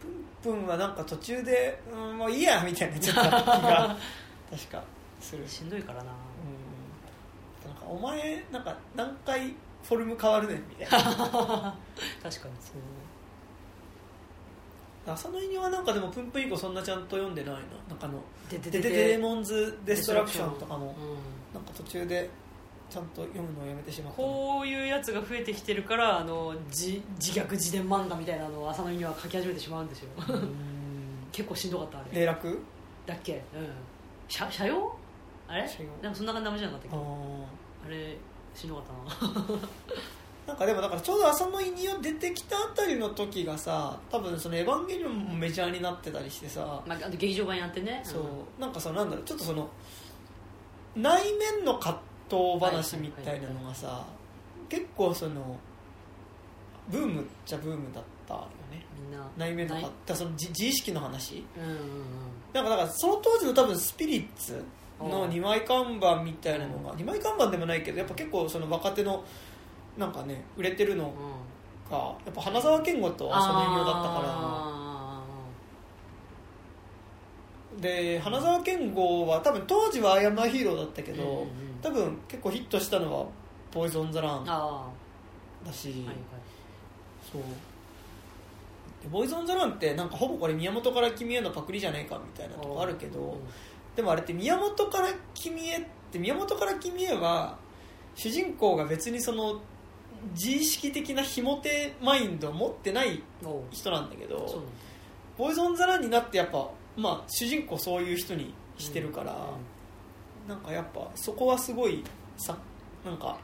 プンプンはなんか途中で、うん、もういいやみたいなちょっと気が [laughs] 確かする。うんしんどいからな。うん。なんかお前なんか何回フォルム変わるねんみたいな。[laughs] 確かにそう。朝の犬はなんかでもプンプン以降そんなちゃんと読んでないな。なんかあのででデデデーモンズ・デストラクションとかもうん。なんか途中でちゃんと読むのをやめてしまったなこういうやつが増えてきてるからあの自自虐自伝漫画みたいなのを朝のには書き始めてしまうんですよ。うん。[laughs] 結構しんどかったあれ霊落だっけ？うん。社社用？あれ？社用。なんかそんな感じじゃなかったけ？ー。あれしんどかったな。[laughs] なんかでもだからちょうど朝の犬を出てきたあたりの時がさ多分そのエヴァンゲリオンもメジャーになってたりしてさ、まあ、あと劇場版やってね。そう。なんかさなんだろう。ちょっとその内面の葛藤話みたいなのがさ結構そのブームっちゃブームだったよね。みんな。内面のない。葛藤その自自意識の話。うんうんうん。なんかだからその当時の多分スピリッツのうん2枚看板みたいなのが2枚看板でもないけどやっぱ結構その若手のなんかね売れてるのうん。がやっぱ花澤健吾と浅野犬だったから。あで花澤健吾は多分当時は「アイアムアヒーロー」だったけど、うんうん多分結構ヒットしたのは「ボーイズ・オン・ザ・ランー」あだし、ーはいはい。そう。でボーイズ・オン・ザ・ランってなんかほぼこれ宮本から君へのパクリじゃないかみたいなとこあるけど、うん。でもあれって宮本から君へって宮本から君へは主人公が別にその自意識的なひも手マインドを持ってない人なんだけどボーイズ・オン・ザ・ランになってやっぱ、まあ、主人公そういう人にしてるから、うんなんかやっぱそこはすごいさなんか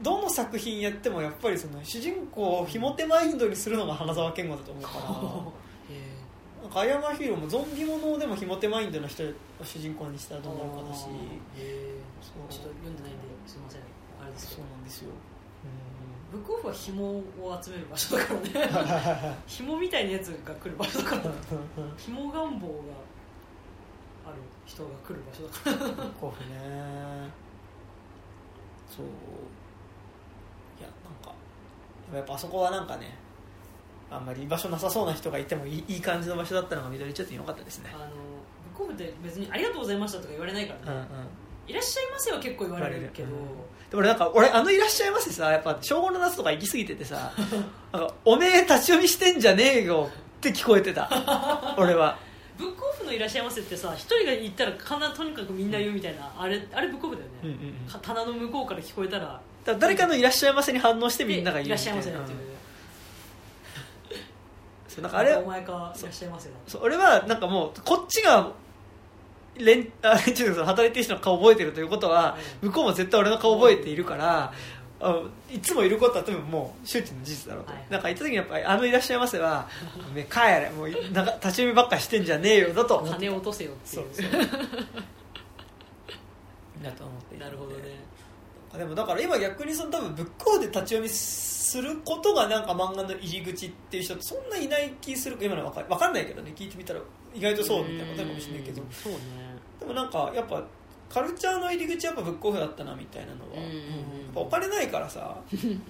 どの作品やってもやっぱりその主人公をひも手マインドにするのが花澤健吾だと思うから [laughs] へなんか「アイアムアヒーロー」もゾンビものでもひも手マインドの人を主人公にしたらーどうなるかだしちょっと読んでないんですいません。あれですけそうどなんですよ。ブックオフは紐を集める場所だからね。[laughs] 紐みたいなやつが来る場所だから。[laughs] 紐願望が人が来る場所だ。から甲府ね。そう。いやなんかやっぱあそこはなんかねあんまり居場所なさそうな人がいてもいいいい感じの場所だったのが緑ちょっと良かったですね。あのブックオフって別に「ありがとうございました」とか言われないからね。うんうん「いらっしゃいませ」は結構言われるけど、言われるでも俺なんか俺あの「いらっしゃいませ」さやっぱ小5の夏とか行き過ぎててさ [laughs] なんかおめえ立ち読みしてんじゃねえよって聞こえてた。俺はブックオフの「いらっしゃいませ」ってさ一人が言ったらかなとにかくみんな言うみたいな、あれあれブックオフだよね、うんうんうん。か棚の向こうから聞こえたら。だ誰かの「いらっしゃいませ」に反応してみんなが言ういらっしゃいませ」っていう。[laughs] そうなんかあれお前かいらっしゃいませだそう俺はなんかもうこっちが連 [laughs] あ連中で働いてる人の顔覚えてるということは向こうも絶対俺の顔覚えているからあいつもいることは多分もう周知の事実だろうと、はいなんか行った時にやっぱり「あのいらっしゃいませは」おめえ帰れもうなんか立ち読みばっかしてんじゃねえよ」だと。金を落とせよっていう。そう。そうだと思ってなるほどね。でもだから今逆にその多分ブックオフで立ち読みすることがなんか漫画の入り口っていう人そんないない気する今のわかわかんないけどね。聞いてみたら意外とそうみたいなことかもしれないけど。うん。そうね。でもなんかやっぱカルチャーの入り口はやっぱブックオフだったなみたいなのは、お金ないからさうん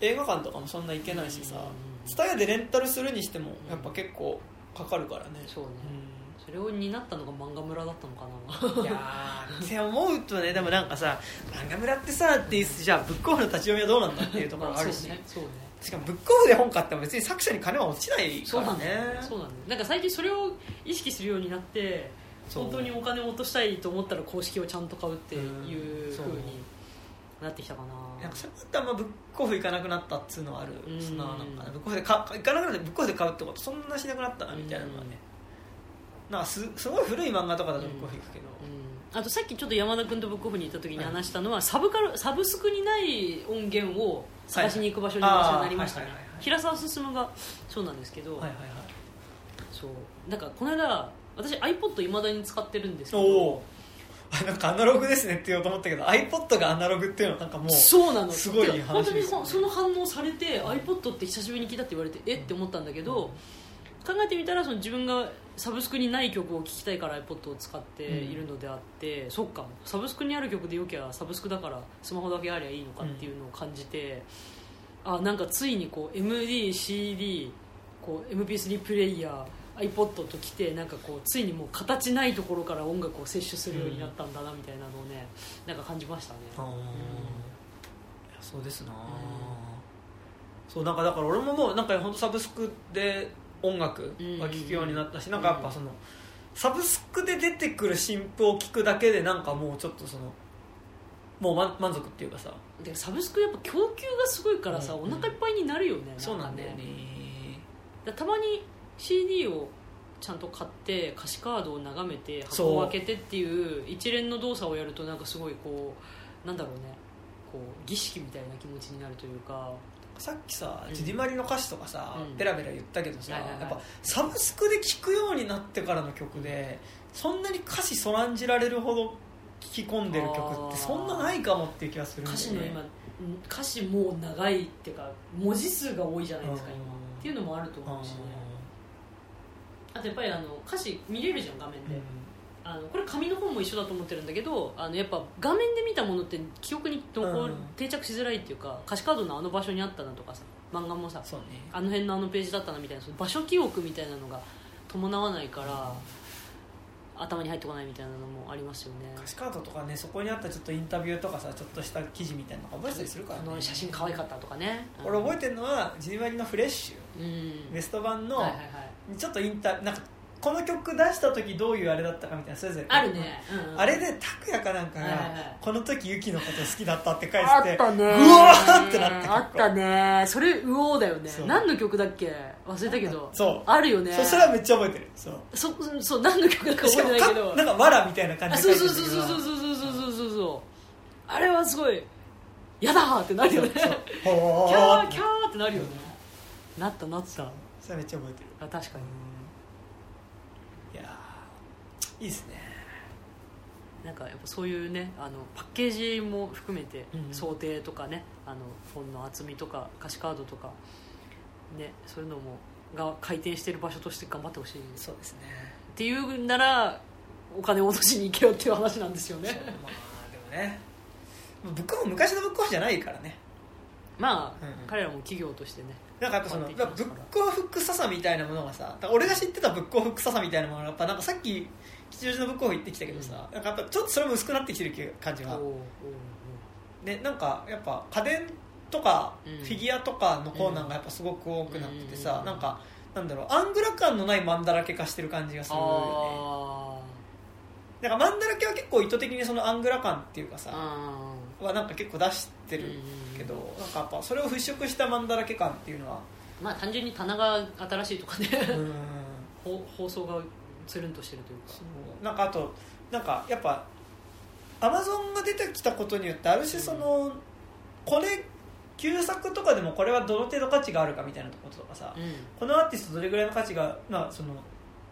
映画館とかもそんな行けないしさうん。うんうんツタヤでレンタルするにしてもやっぱ結構かかるからね。そうね。うそれを担ったのが漫画村だったのかな。んいやーって思うとねでもなんかさ漫画村ってさってじゃあブックオフの立ち読みはどうなんだっていうところがあるし、[laughs] そうねそうね。しかもブックオフで本買っても別に作者に金は落ちないからそうなんだよ。ねねそうなんだよ。なんか最近それを意識するようになって本当にお金を落としたいと思ったら公式をちゃんと買うっていううんふうになってきたかな。なんかそれってあんまブックオフ行かなくなったっつうのはある。うん。しななんかねブックオフでか行かなくなってブックオフで買うってことそんなしなくなったなみたいなのはね。なんかすすごい古い漫画とかだとブックオフ行くけど、うん。あとさっきちょっと山田君とブックオフに行った時に話したのは、サブカルサブスクにない音源を探しに行く場所にはい私はなりましたね。平沢進がそうなんですけど、はいはいはい。そう。なんかこの間私 iPod いまだに使ってるんですけど。なんかアナログですねって言おうと思ったけど iPod がアナログっていうのはなんかもうそうなの。すごいで本当に話ですよねその反応されて iPod って久しぶりに聞いたって言われてえ？って思ったんだけど考えてみたらその自分がサブスクにない曲を聴きたいから iPod を使っているのであって、そっか。サブスクにある曲でよきゃサブスクだからスマホだけありゃいいのかっていうのを感じて、あなんかついにこう MDCD こう MP3 プレイヤー iPod ときてなんかこうついにもう形ないところから音楽を摂取するようになったんだなみたいなのをねなんか感じましたね。あー。いやそうですな、そうなんかだから俺ももうなんか本当サブスクで音楽が聴くようになったし、なんかやっぱそのサブスクで出てくる新譜を聴くだけでなんかもうちょっとそのもう満満足っていうかさ。でサブスクやっぱ供給がすごいからさ、うん。お腹いっぱいになるよねそうなんだよかね。だたまに CD をちゃんと買って歌詞カードを眺めて箱を開けてっていう一連の動作をやるとなんかすごいこうなんだろうねこう儀式みたいな気持ちになるというか。さっきさうんジディマリの歌詞とかさ、うん。ベラベラ言ったけどさ、はいはいはい。やっぱサブスクで聴くようになってからの曲でそんなに歌詞そらんじられるほど聴き込んでる曲ってそんなないかもっていう気がするんだよね。歌詞の今うん歌詞もう長いっていうか文字数が多いじゃないですかうん。今。っていうのもあると思うしねあとやっぱりあの歌詞見れるじゃん画面で、あのこれ紙の本も一緒だと思ってるんだけどあのやっぱ画面で見たものって記憶に残るうん。定着しづらいっていうか歌詞カードのあの場所にあったなとかさ漫画もさね。あの辺のあのページだったなみたいなその場所記憶みたいなのが伴わないから頭に入ってこないみたいなのもありますよね。歌詞カードとかねそこにあったちょっとインタビューとかさちょっとした記事みたいなのが覚えてたりするから、ね、この写真可愛かったとかね。俺覚えてるのはジディマリのフレッシュ。うん。ベスト版のはいはいはいちょっとインタなんかこの曲出した時どういうあれだったかみたいなそれぞれ。あるね、うんうん。あれで拓哉かなんかが、はいはいはい。この時ユキのこと好きだったって書いあててったね。うわーってなってあったね。それうおーだよね。何の曲だっけ？忘れたけど。そう。あるよね。それはめっちゃ覚えてる。そう。そそう何の曲だか覚えてないけど。かなんかわらみたいな感あじでそうそうそうそうそうそうそうそうそうそうあれはすごいやだーってなるよね。キー。ャーキャーってなるよね。なったなった。それめっちゃ覚えてる。あ確かに。いやーいいっすね。なんかやっぱそういうねあのパッケージも含めてうん想定とかね、あの本の厚みとか歌詞カードとかねそういうのもが回転してる場所として頑張ってほしい。っそうですね。ていうんならお金を落としに行けよっていう話なんですよね。まあでもね。ブックオフ昔のブックオフじゃないからねまあ、うんうん。彼らも企業としてね。なんかやっぱそのブックオフ臭さみたいなものがさ俺が知ってたブックオフ臭さみたいなものがやっぱなんかさっき吉祥寺のブックオフ行ってきたけどさ、なんかやっぱちょっとそれも薄くなってきてる感じが。ねなんかやっぱ家電とかうん。フィギュアとかのコーナーがやっぱすごく多くなっててさ、うんなんかなんだろうアングラ感のないマンだらけ化してる感じがするよね。あなんかマンだらけは結構意図的にそのアングラ感っていうかーさあはなんか結構出してるけど、なんかやっぱそれを払拭したマンだらけ感っていうのはーまあ単純に棚が新しいとかねうん。[laughs] ほ放送がつるんとしてるというか。そう。なんかあとなんかやっぱアマゾンが出てきたことによってある種その、これ旧作とかでもこれはどの程度価値があるかみたいなこととかさ、うん。このアーティストどれぐらいの価値が、まあその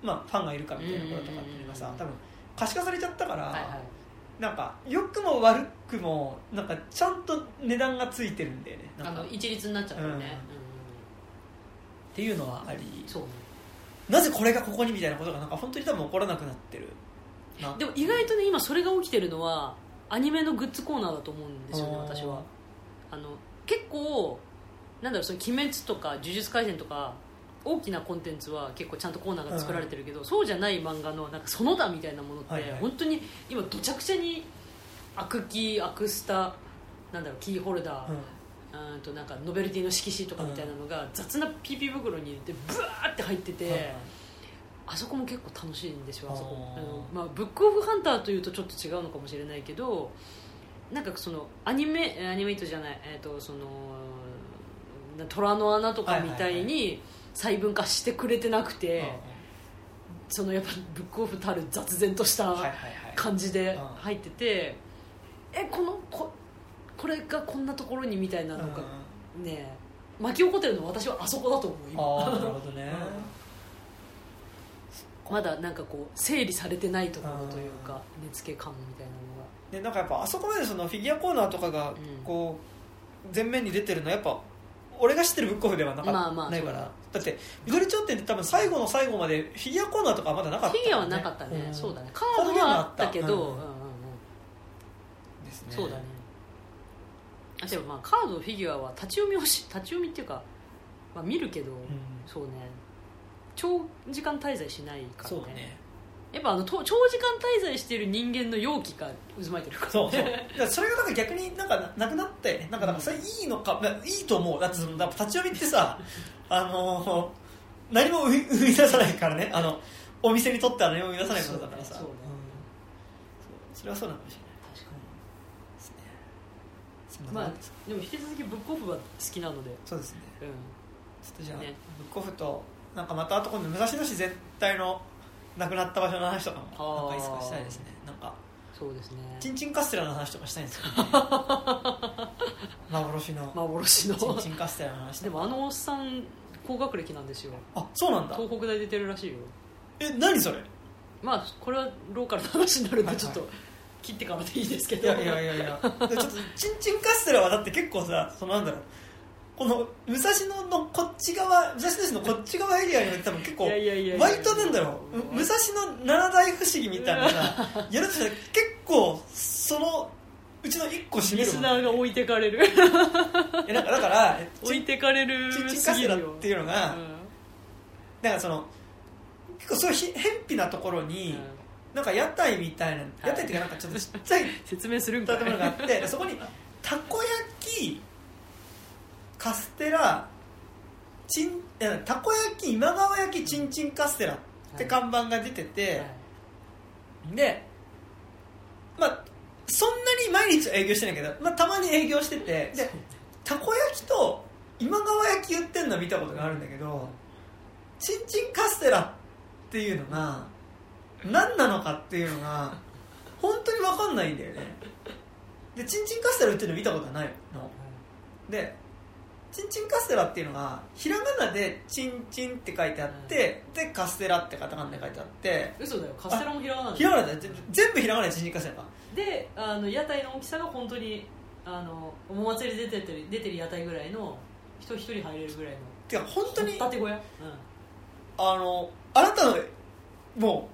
まあ、ファンがいるかみたいなこととかっていうのがさうん。多分可視化されちゃったから、はいはいなんか良くも悪くもなんかちゃんと値段がついてるんだよね。あの一律になっちゃうよね、ていうのはあり。うんそうね。なぜこれがここにみたいなことがなんか本当に多分起こらなくなってる。な。でも意外とね今それが起きてるのはアニメのグッズコーナーだと思うんですよね私は。あの結構なんだろうその鬼滅とか呪術廻戦とか大きなコンテンツは結構ちゃんとコーナーが作られてるけど、そうじゃない漫画のなんかその他みたいなものって、はいはい。本当に今どちゃくちゃにアクキーアクスタなんだろうキーホルダー、うん。うんとなんかノベルティの色紙とかみたいなのが雑な PP 袋に入れてブワーって入ってて、はい。はいあそこも結構楽しいんですよあそこ。あの、まあ、ブックオフハンターというとちょっと違うのかもしれないけどなんかそのアニメアニメイトじゃない、えー、とそのな虎の穴とかみたいに細分化してくれてなくて、そのやっぱブックオフたる雑然とした感じで入ってて、えこのここれがこんなところにみたいなのがね巻き起こってるのは私はあそこだと思う今。ああ [laughs] なるほどね、まだなんかこう整理されてないところというか根付け感みたいなのが。でなんかやっぱあそこまでそのフィギュアコーナーとかがん。こう前面に出てるのはやっぱ俺が知ってるブックオフではなか、まあまあないから。だって緑頂点って多分最後の最後までフィギュアコーナーとかはまだなかったフィギュアはなかったね、ん。そうだね。カードはあったけど、うんうんうんですね。そうだね。あでもまあカードフィギュアは立ち読みをし立ち読みっていうか、まあ、見るけど、うん。そうね。長時間滞在しないからね。そうねやっぱあのと長時間滞在している人間の容器が渦巻いてるから。そうそう。[laughs] だからそれがなんか逆になんかななくなったよねなんかなんかそれいいのか、まあ、いいと思う。だって立ち読みってさ [laughs] あのー何も生み出さないからね。あのお店にとっては何も生み出さないことだからさ。そうね。うん。それはそうなのかもしれない。まあでも引き続きブックオフは好きなので、そうですね。うん、ちょっとじゃあ、ね。ブックオフとなんかまたあと今度武蔵野市全体の亡くなった場所の話とかもなんかいつかしたいですね。なんかそうですね。チンチンカステラの話とかしたいんですよ、ね、[laughs] 幻の。幻の。チンチンカステラの話でもあのおっさん高学歴なんですよ。あそうなんだ。東北大出てるらしいよ。え何それ？まあこれはローカルな話になるんでちょっと切ってからでいいですけど。いやいやいやいや。でちょっとチンチンカステラはだって結構さそのなんだろうこの武蔵野のこっち側武蔵野市のこっち側エリアに多分結構割となんだろう。う武蔵野七大不思議みたいなさやるとしたら結構そのうちの一個占めリるもんスナーが置いてかれる。いやなんかだから [laughs] 置いてかれるチンチカステラっていうのが、うん。だからその結構そういうひ偏僻なところに、うん。なんか屋台みたいな屋台っていうかなんかちょっとちっちゃい [laughs] 説明するんかい。建物があってそこにたこ焼きカステラちんたこ焼き今川焼きちんちんカステラって看板が出てて、はい。でまあそんなに毎日は営業してないけど、まあ、たまに営業しててでたこ焼きと今川焼き言ってんのは見たことがあるんだけどちんちんカステラっていうのが何なのかっていうのが本当に分かんないんだよね。でちんちんカステラ売ってるの見たことはないの。でちんちんカステラっていうのがひらがなでちんちんって書いてあって、でカステラってカタカナで書いてあって。嘘だよ。カステラもひらがなひらがなで全全部ひらがなでちんちんカステラか。であの屋台の大きさが本当にあのお祭りで出てる出てる屋台ぐらいの人一人入れるぐらいの。てか本当に建て小屋、あのあなたのも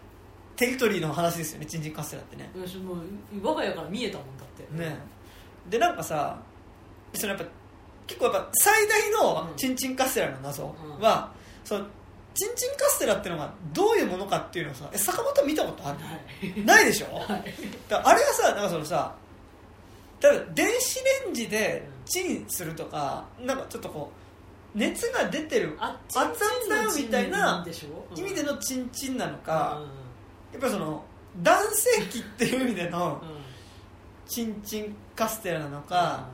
うテリトリーの話ですよねちんちんカステラってね。うん、よしもう我が家から見えたもんだって。ねでなんかさそのやっぱ結構やっぱ最大のうんちんちんカステラの謎うん。は、そのちんちんカステラっていうのがどういうものかっていうのをさえ坂本は見たことある？はい。ないでしょ？[laughs] はい。だあれがさなんかそのさ例えば電子レンジでチンするとかなんかちょっとこう熱が出てるあ熱々だよみたいな意味でののチンチンなのかか、やっぱりその男性器っていう意味でのうん。うんチンチンカステラなのか、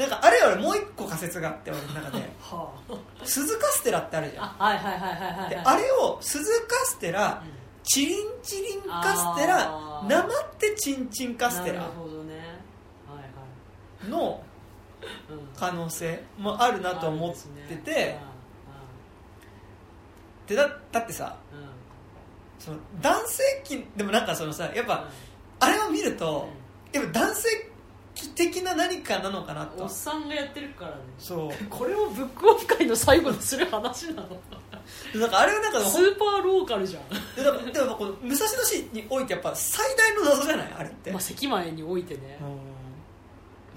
なんかあれよりもう一個仮説があって俺の中で。[laughs] は鈴カステラってあるじゃん。ああはいはいはいはいはい。であれを鈴カステラうん。チリンチリンカステラあー。生ってチンチンカステラなるほどね。はいはい。のうん。可能性もあるなと思ってて。でだだってさその男性器でもなんかそのさやっぱあれを見るとやっぱ男性器的な何かなのかなと。おっさんがやってるからね。そう。[laughs] これをブックオフ会の最後にする話なの。でなんかあれはなんかスーパーローカルじゃん、でだからでもこの武蔵野市においてやっぱ最大の謎じゃない？あれって、まあ、関前においてね、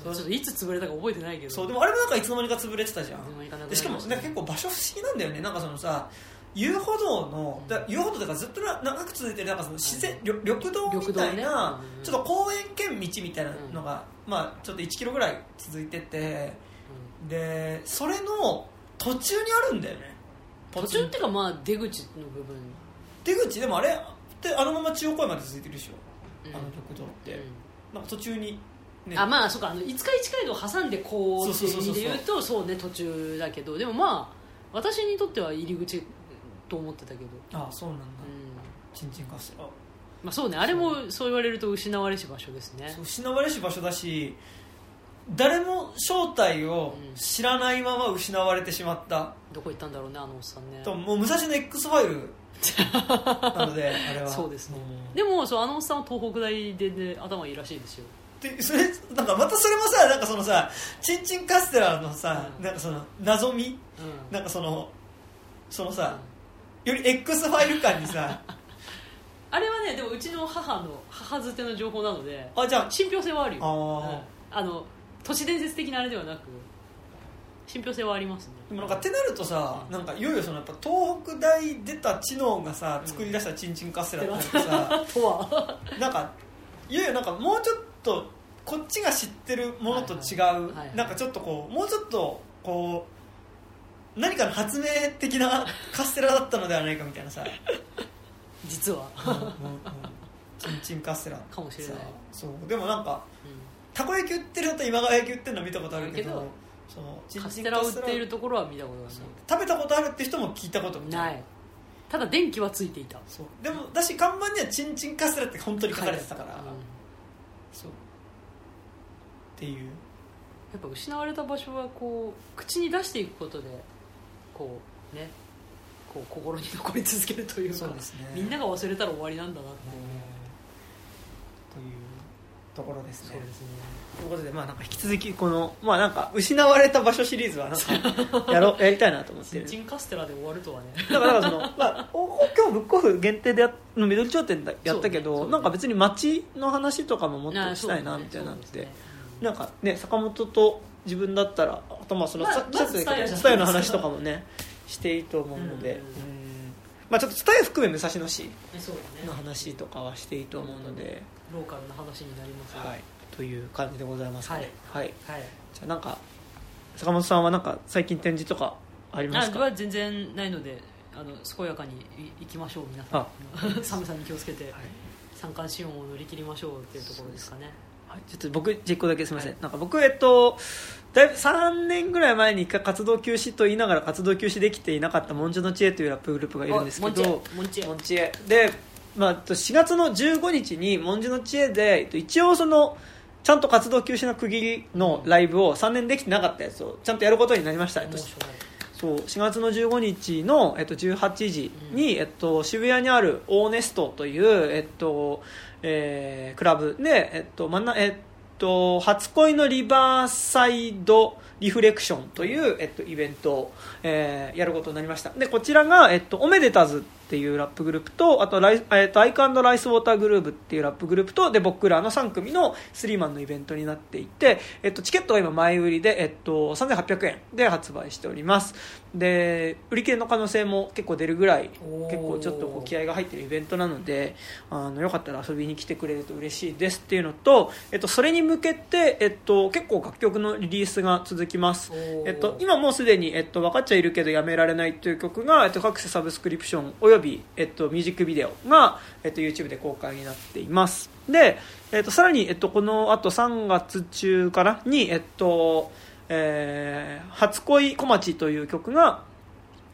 うん。ちょっといつ潰れたか覚えてないけど。そうでもあれもなんかいつの間にか潰れてたじゃん。いつの間にかなくなりまでしかもなんか結構場所不思議なんだよね。なんかそのさ遊歩道のだ遊歩道とかずっとな長く続いてるなんかその自然緑緑道みたいな、うんちょっと公園兼道みたいなのが、まあちょっと1キロぐらい続いててでそれの途中にあるんだよね。途中。っていうかまあ出口の部分、出口でもあれってあのまま中央公園まで続いてるでしょ、うん。あの緑道って、うん。なんか途中に、ね、あまあそうかあの五日市街道を挟んでこうっていう意味で言うとそうね途中だけど。でもまあ私にとっては入り口と思ってたけど、あそうなんだ、うん。ちんちんカステラまあ、そうね。あれもそう言われると失われし場所ですね。失われし場所だし誰も正体を知らないまま失われてしまった、どこ行ったんだろうねあのおっさんね。ともう武蔵野 X ファイル。[laughs] なのであれは。そうですね。ん。でもそうあのおっさんは東北大で、ね、頭いいらしいですよ。でそれなんかまたそれもさなんかそのさチンチンカステラのさ、うん。なんかその謎みうん。なんかそのそのさ、より X ファイル感にさ。[laughs] あれはねでもうちの母の母づての情報なのであじゃ信憑性はあるよ。あー。うん。あの都市伝説的なあれではなく信憑性はありますね。でもなんかってなるとさなんかいよいよそのやっぱ東北大出た知能がさうん。作り出したチンチンカステラってさ、[laughs] とは。なんかいよいよなんかもうちょっとこっちが知ってるものと違う、はいはいはいはい。なんかちょっとこうもうちょっとこう何かの発明的なカステラだったのではないかみたいなさ。実は、うんうんうん。チンチンカステラ。かもしれない。さそう。でもなんかうたこ焼き売ってるのと今川焼き売ってるのは見たことあるけどそのチん、カンチンステラを売っているところは見たことが食べたことあるって人も聞いたことがないな。い。ただ電気はついていた。そう。でもだし看板にはチンチンカステラって本当に書かれてたから、うん。そう。っていう。やっぱ失われた場所はこう口に出していくことでこうねこう心に残り続けるというかね。みんなが忘れたら終わりなんだなってというところですね。すねということでまあなんか引き続きこのまあなんか失われた場所シリーズはなんか [laughs] やろうやりたいなと思ってる。チンチンカステラで終わるとはね。だからその、まあ、おお今日ブックオフ限定でやの緑頂点だやったけど、ねね。なんか別に街の話とかももっとしたいなみたいになって、なんかね坂本と自分だったらあとまあその、まあさっき言った蔦屋蔦屋の話とかもねしていいと思うので、まあちょっと蔦屋含め武蔵野市のね。話とかはしていいと思うので、ローカルな話になりますが。はい、という感じでございますね。はい、はい。じゃあなんか坂本さんはなんか最近展示とかありますか？全然ないのであの健やかにい行きましょう皆さん。[laughs] 寒さに気をつけてはい。三寒四温を乗り切りましょうっていうところですかねはい、ちょっと僕、実行だけすみません、はい。なんか僕、えっと、だいぶ3年ぐらい前に一回活動休止と言いながら活動休止できていなかったモンジュの知恵というラップグループがいるんですけど、モンチェモンチエで、まあ、えっと4月の15日にモンジュの知恵で、えっと、一応その、ちゃんと活動休止の区切りのライブを3年できてなかったやつをちゃんとやることになりました、えっとモーショナルそう4月の15日の、えっと、18時に、えっと、渋谷にあるオーネストという、えっとえークラブで、えっとまんなえっと、初恋のリバーサイドリフレクションという、えっと、イベントを、えーやることになりました。でこちらが、えっと、オメデタズっていうラップグループとあとライ、えーと、アイカンライスウォーターグループっていうラップグループとで僕らの3組のスリーマンのイベントになっていて、えっと、チケットは今前売りで、えっと、3800円で発売しております。で売り切れの可能性も結構出るぐらい結構ちょっとこう気合が入ってるイベントなのであのよかったら遊びに来てくれると嬉しいですっていうのと、えっと、それに向けて、えっと、結構楽曲のリリースが続きます。えっと、今もうすでに、えっと、分かっちゃいるけどやめられないという曲が、えっと、各種サブスクリプションおよび、えっと、ミュージックビデオが、えっと、YouTube で公開になっています。で、えっと、さらに、えっと、このあと3月中からに、えっとえー初恋小町という曲が、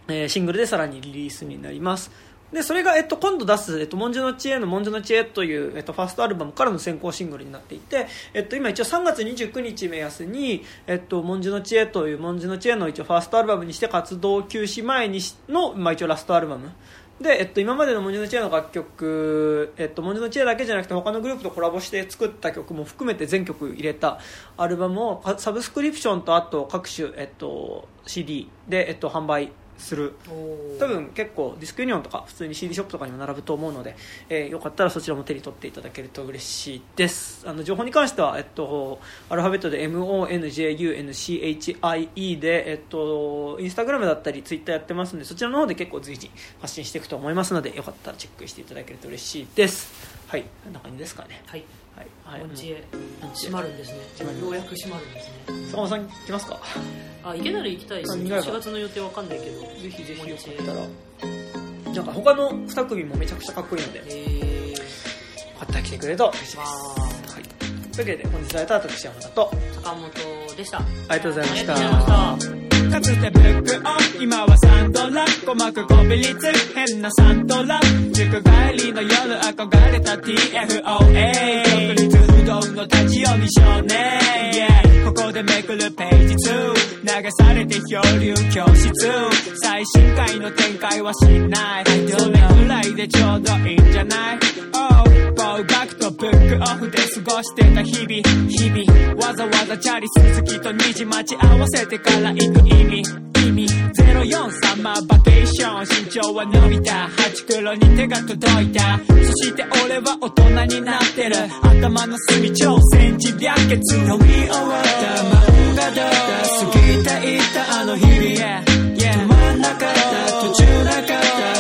えーシングルでさらにリリースになります。でそれが、えっと、今度出す「えっと、文殊の知恵」の「文殊の知恵」という、えっと、ファーストアルバムからの先行シングルになっていて、えっと、今一応3月29日目安に「えっと、文殊の知恵」という文殊の知恵の一応ファーストアルバムにして活動休止前にの、まあ、一応ラストアルバムで、えっと、今までのモニュの知恵の楽曲、えっと、モニュの知恵だけじゃなくて他のグループとコラボして作った曲も含めて全曲入れたアルバムをサブスクリプションとあと各種、えっと、CD で、えっと、販売する。多分結構ディスクユニオンとか普通に CD ショップとかにも並ぶと思うので、えーよかったらそちらも手に取っていただけると嬉しいです。あの情報に関しては、えっと、アルファベットで MONJUNCHIE で、えっと、インスタグラムだったりツイッターやってますのでそちらの方で結構随時発信していくと思いますのでよかったらチェックしていただけると嬉しいですはい。こんな感じですかね。はい。はい、はい、閉まるんですね。ようやく閉まるんですね。坂本さん来ますか？あ行けたら行きたいですあ意外か4月の予定わかんないけど。ぜひぜひよったら。なんか他の2組もめちゃくちゃかっこいいので。よえかったら来てくれると嬉しいー、です。まあはい、というわけで本日会えた私山田と。坂本でした。ありがとうございましたかつてブックオン今はサンドラ鼓膜こびりつ変なサントラ塾帰りの夜憧れた TFOA 国立不動の立ち読み少年。Yeah ここでめくるページ2流されて漂流教室最新回の展開はしない。それぐらいでちょうどいいんじゃない？Oh ボーバックとブックオフで過ごしてた日々。日々。わざわざチャリ鈴木と虹待ち合わせてから行く意味意味04サマーバケーション身長は伸びた八黒に手が届いた。そして俺は大人になってる。頭の隅超センチ白血飲み終わった。漫画だった。過ぎていったあの日々 yeah, yeah 止まんなかった。途中なかった。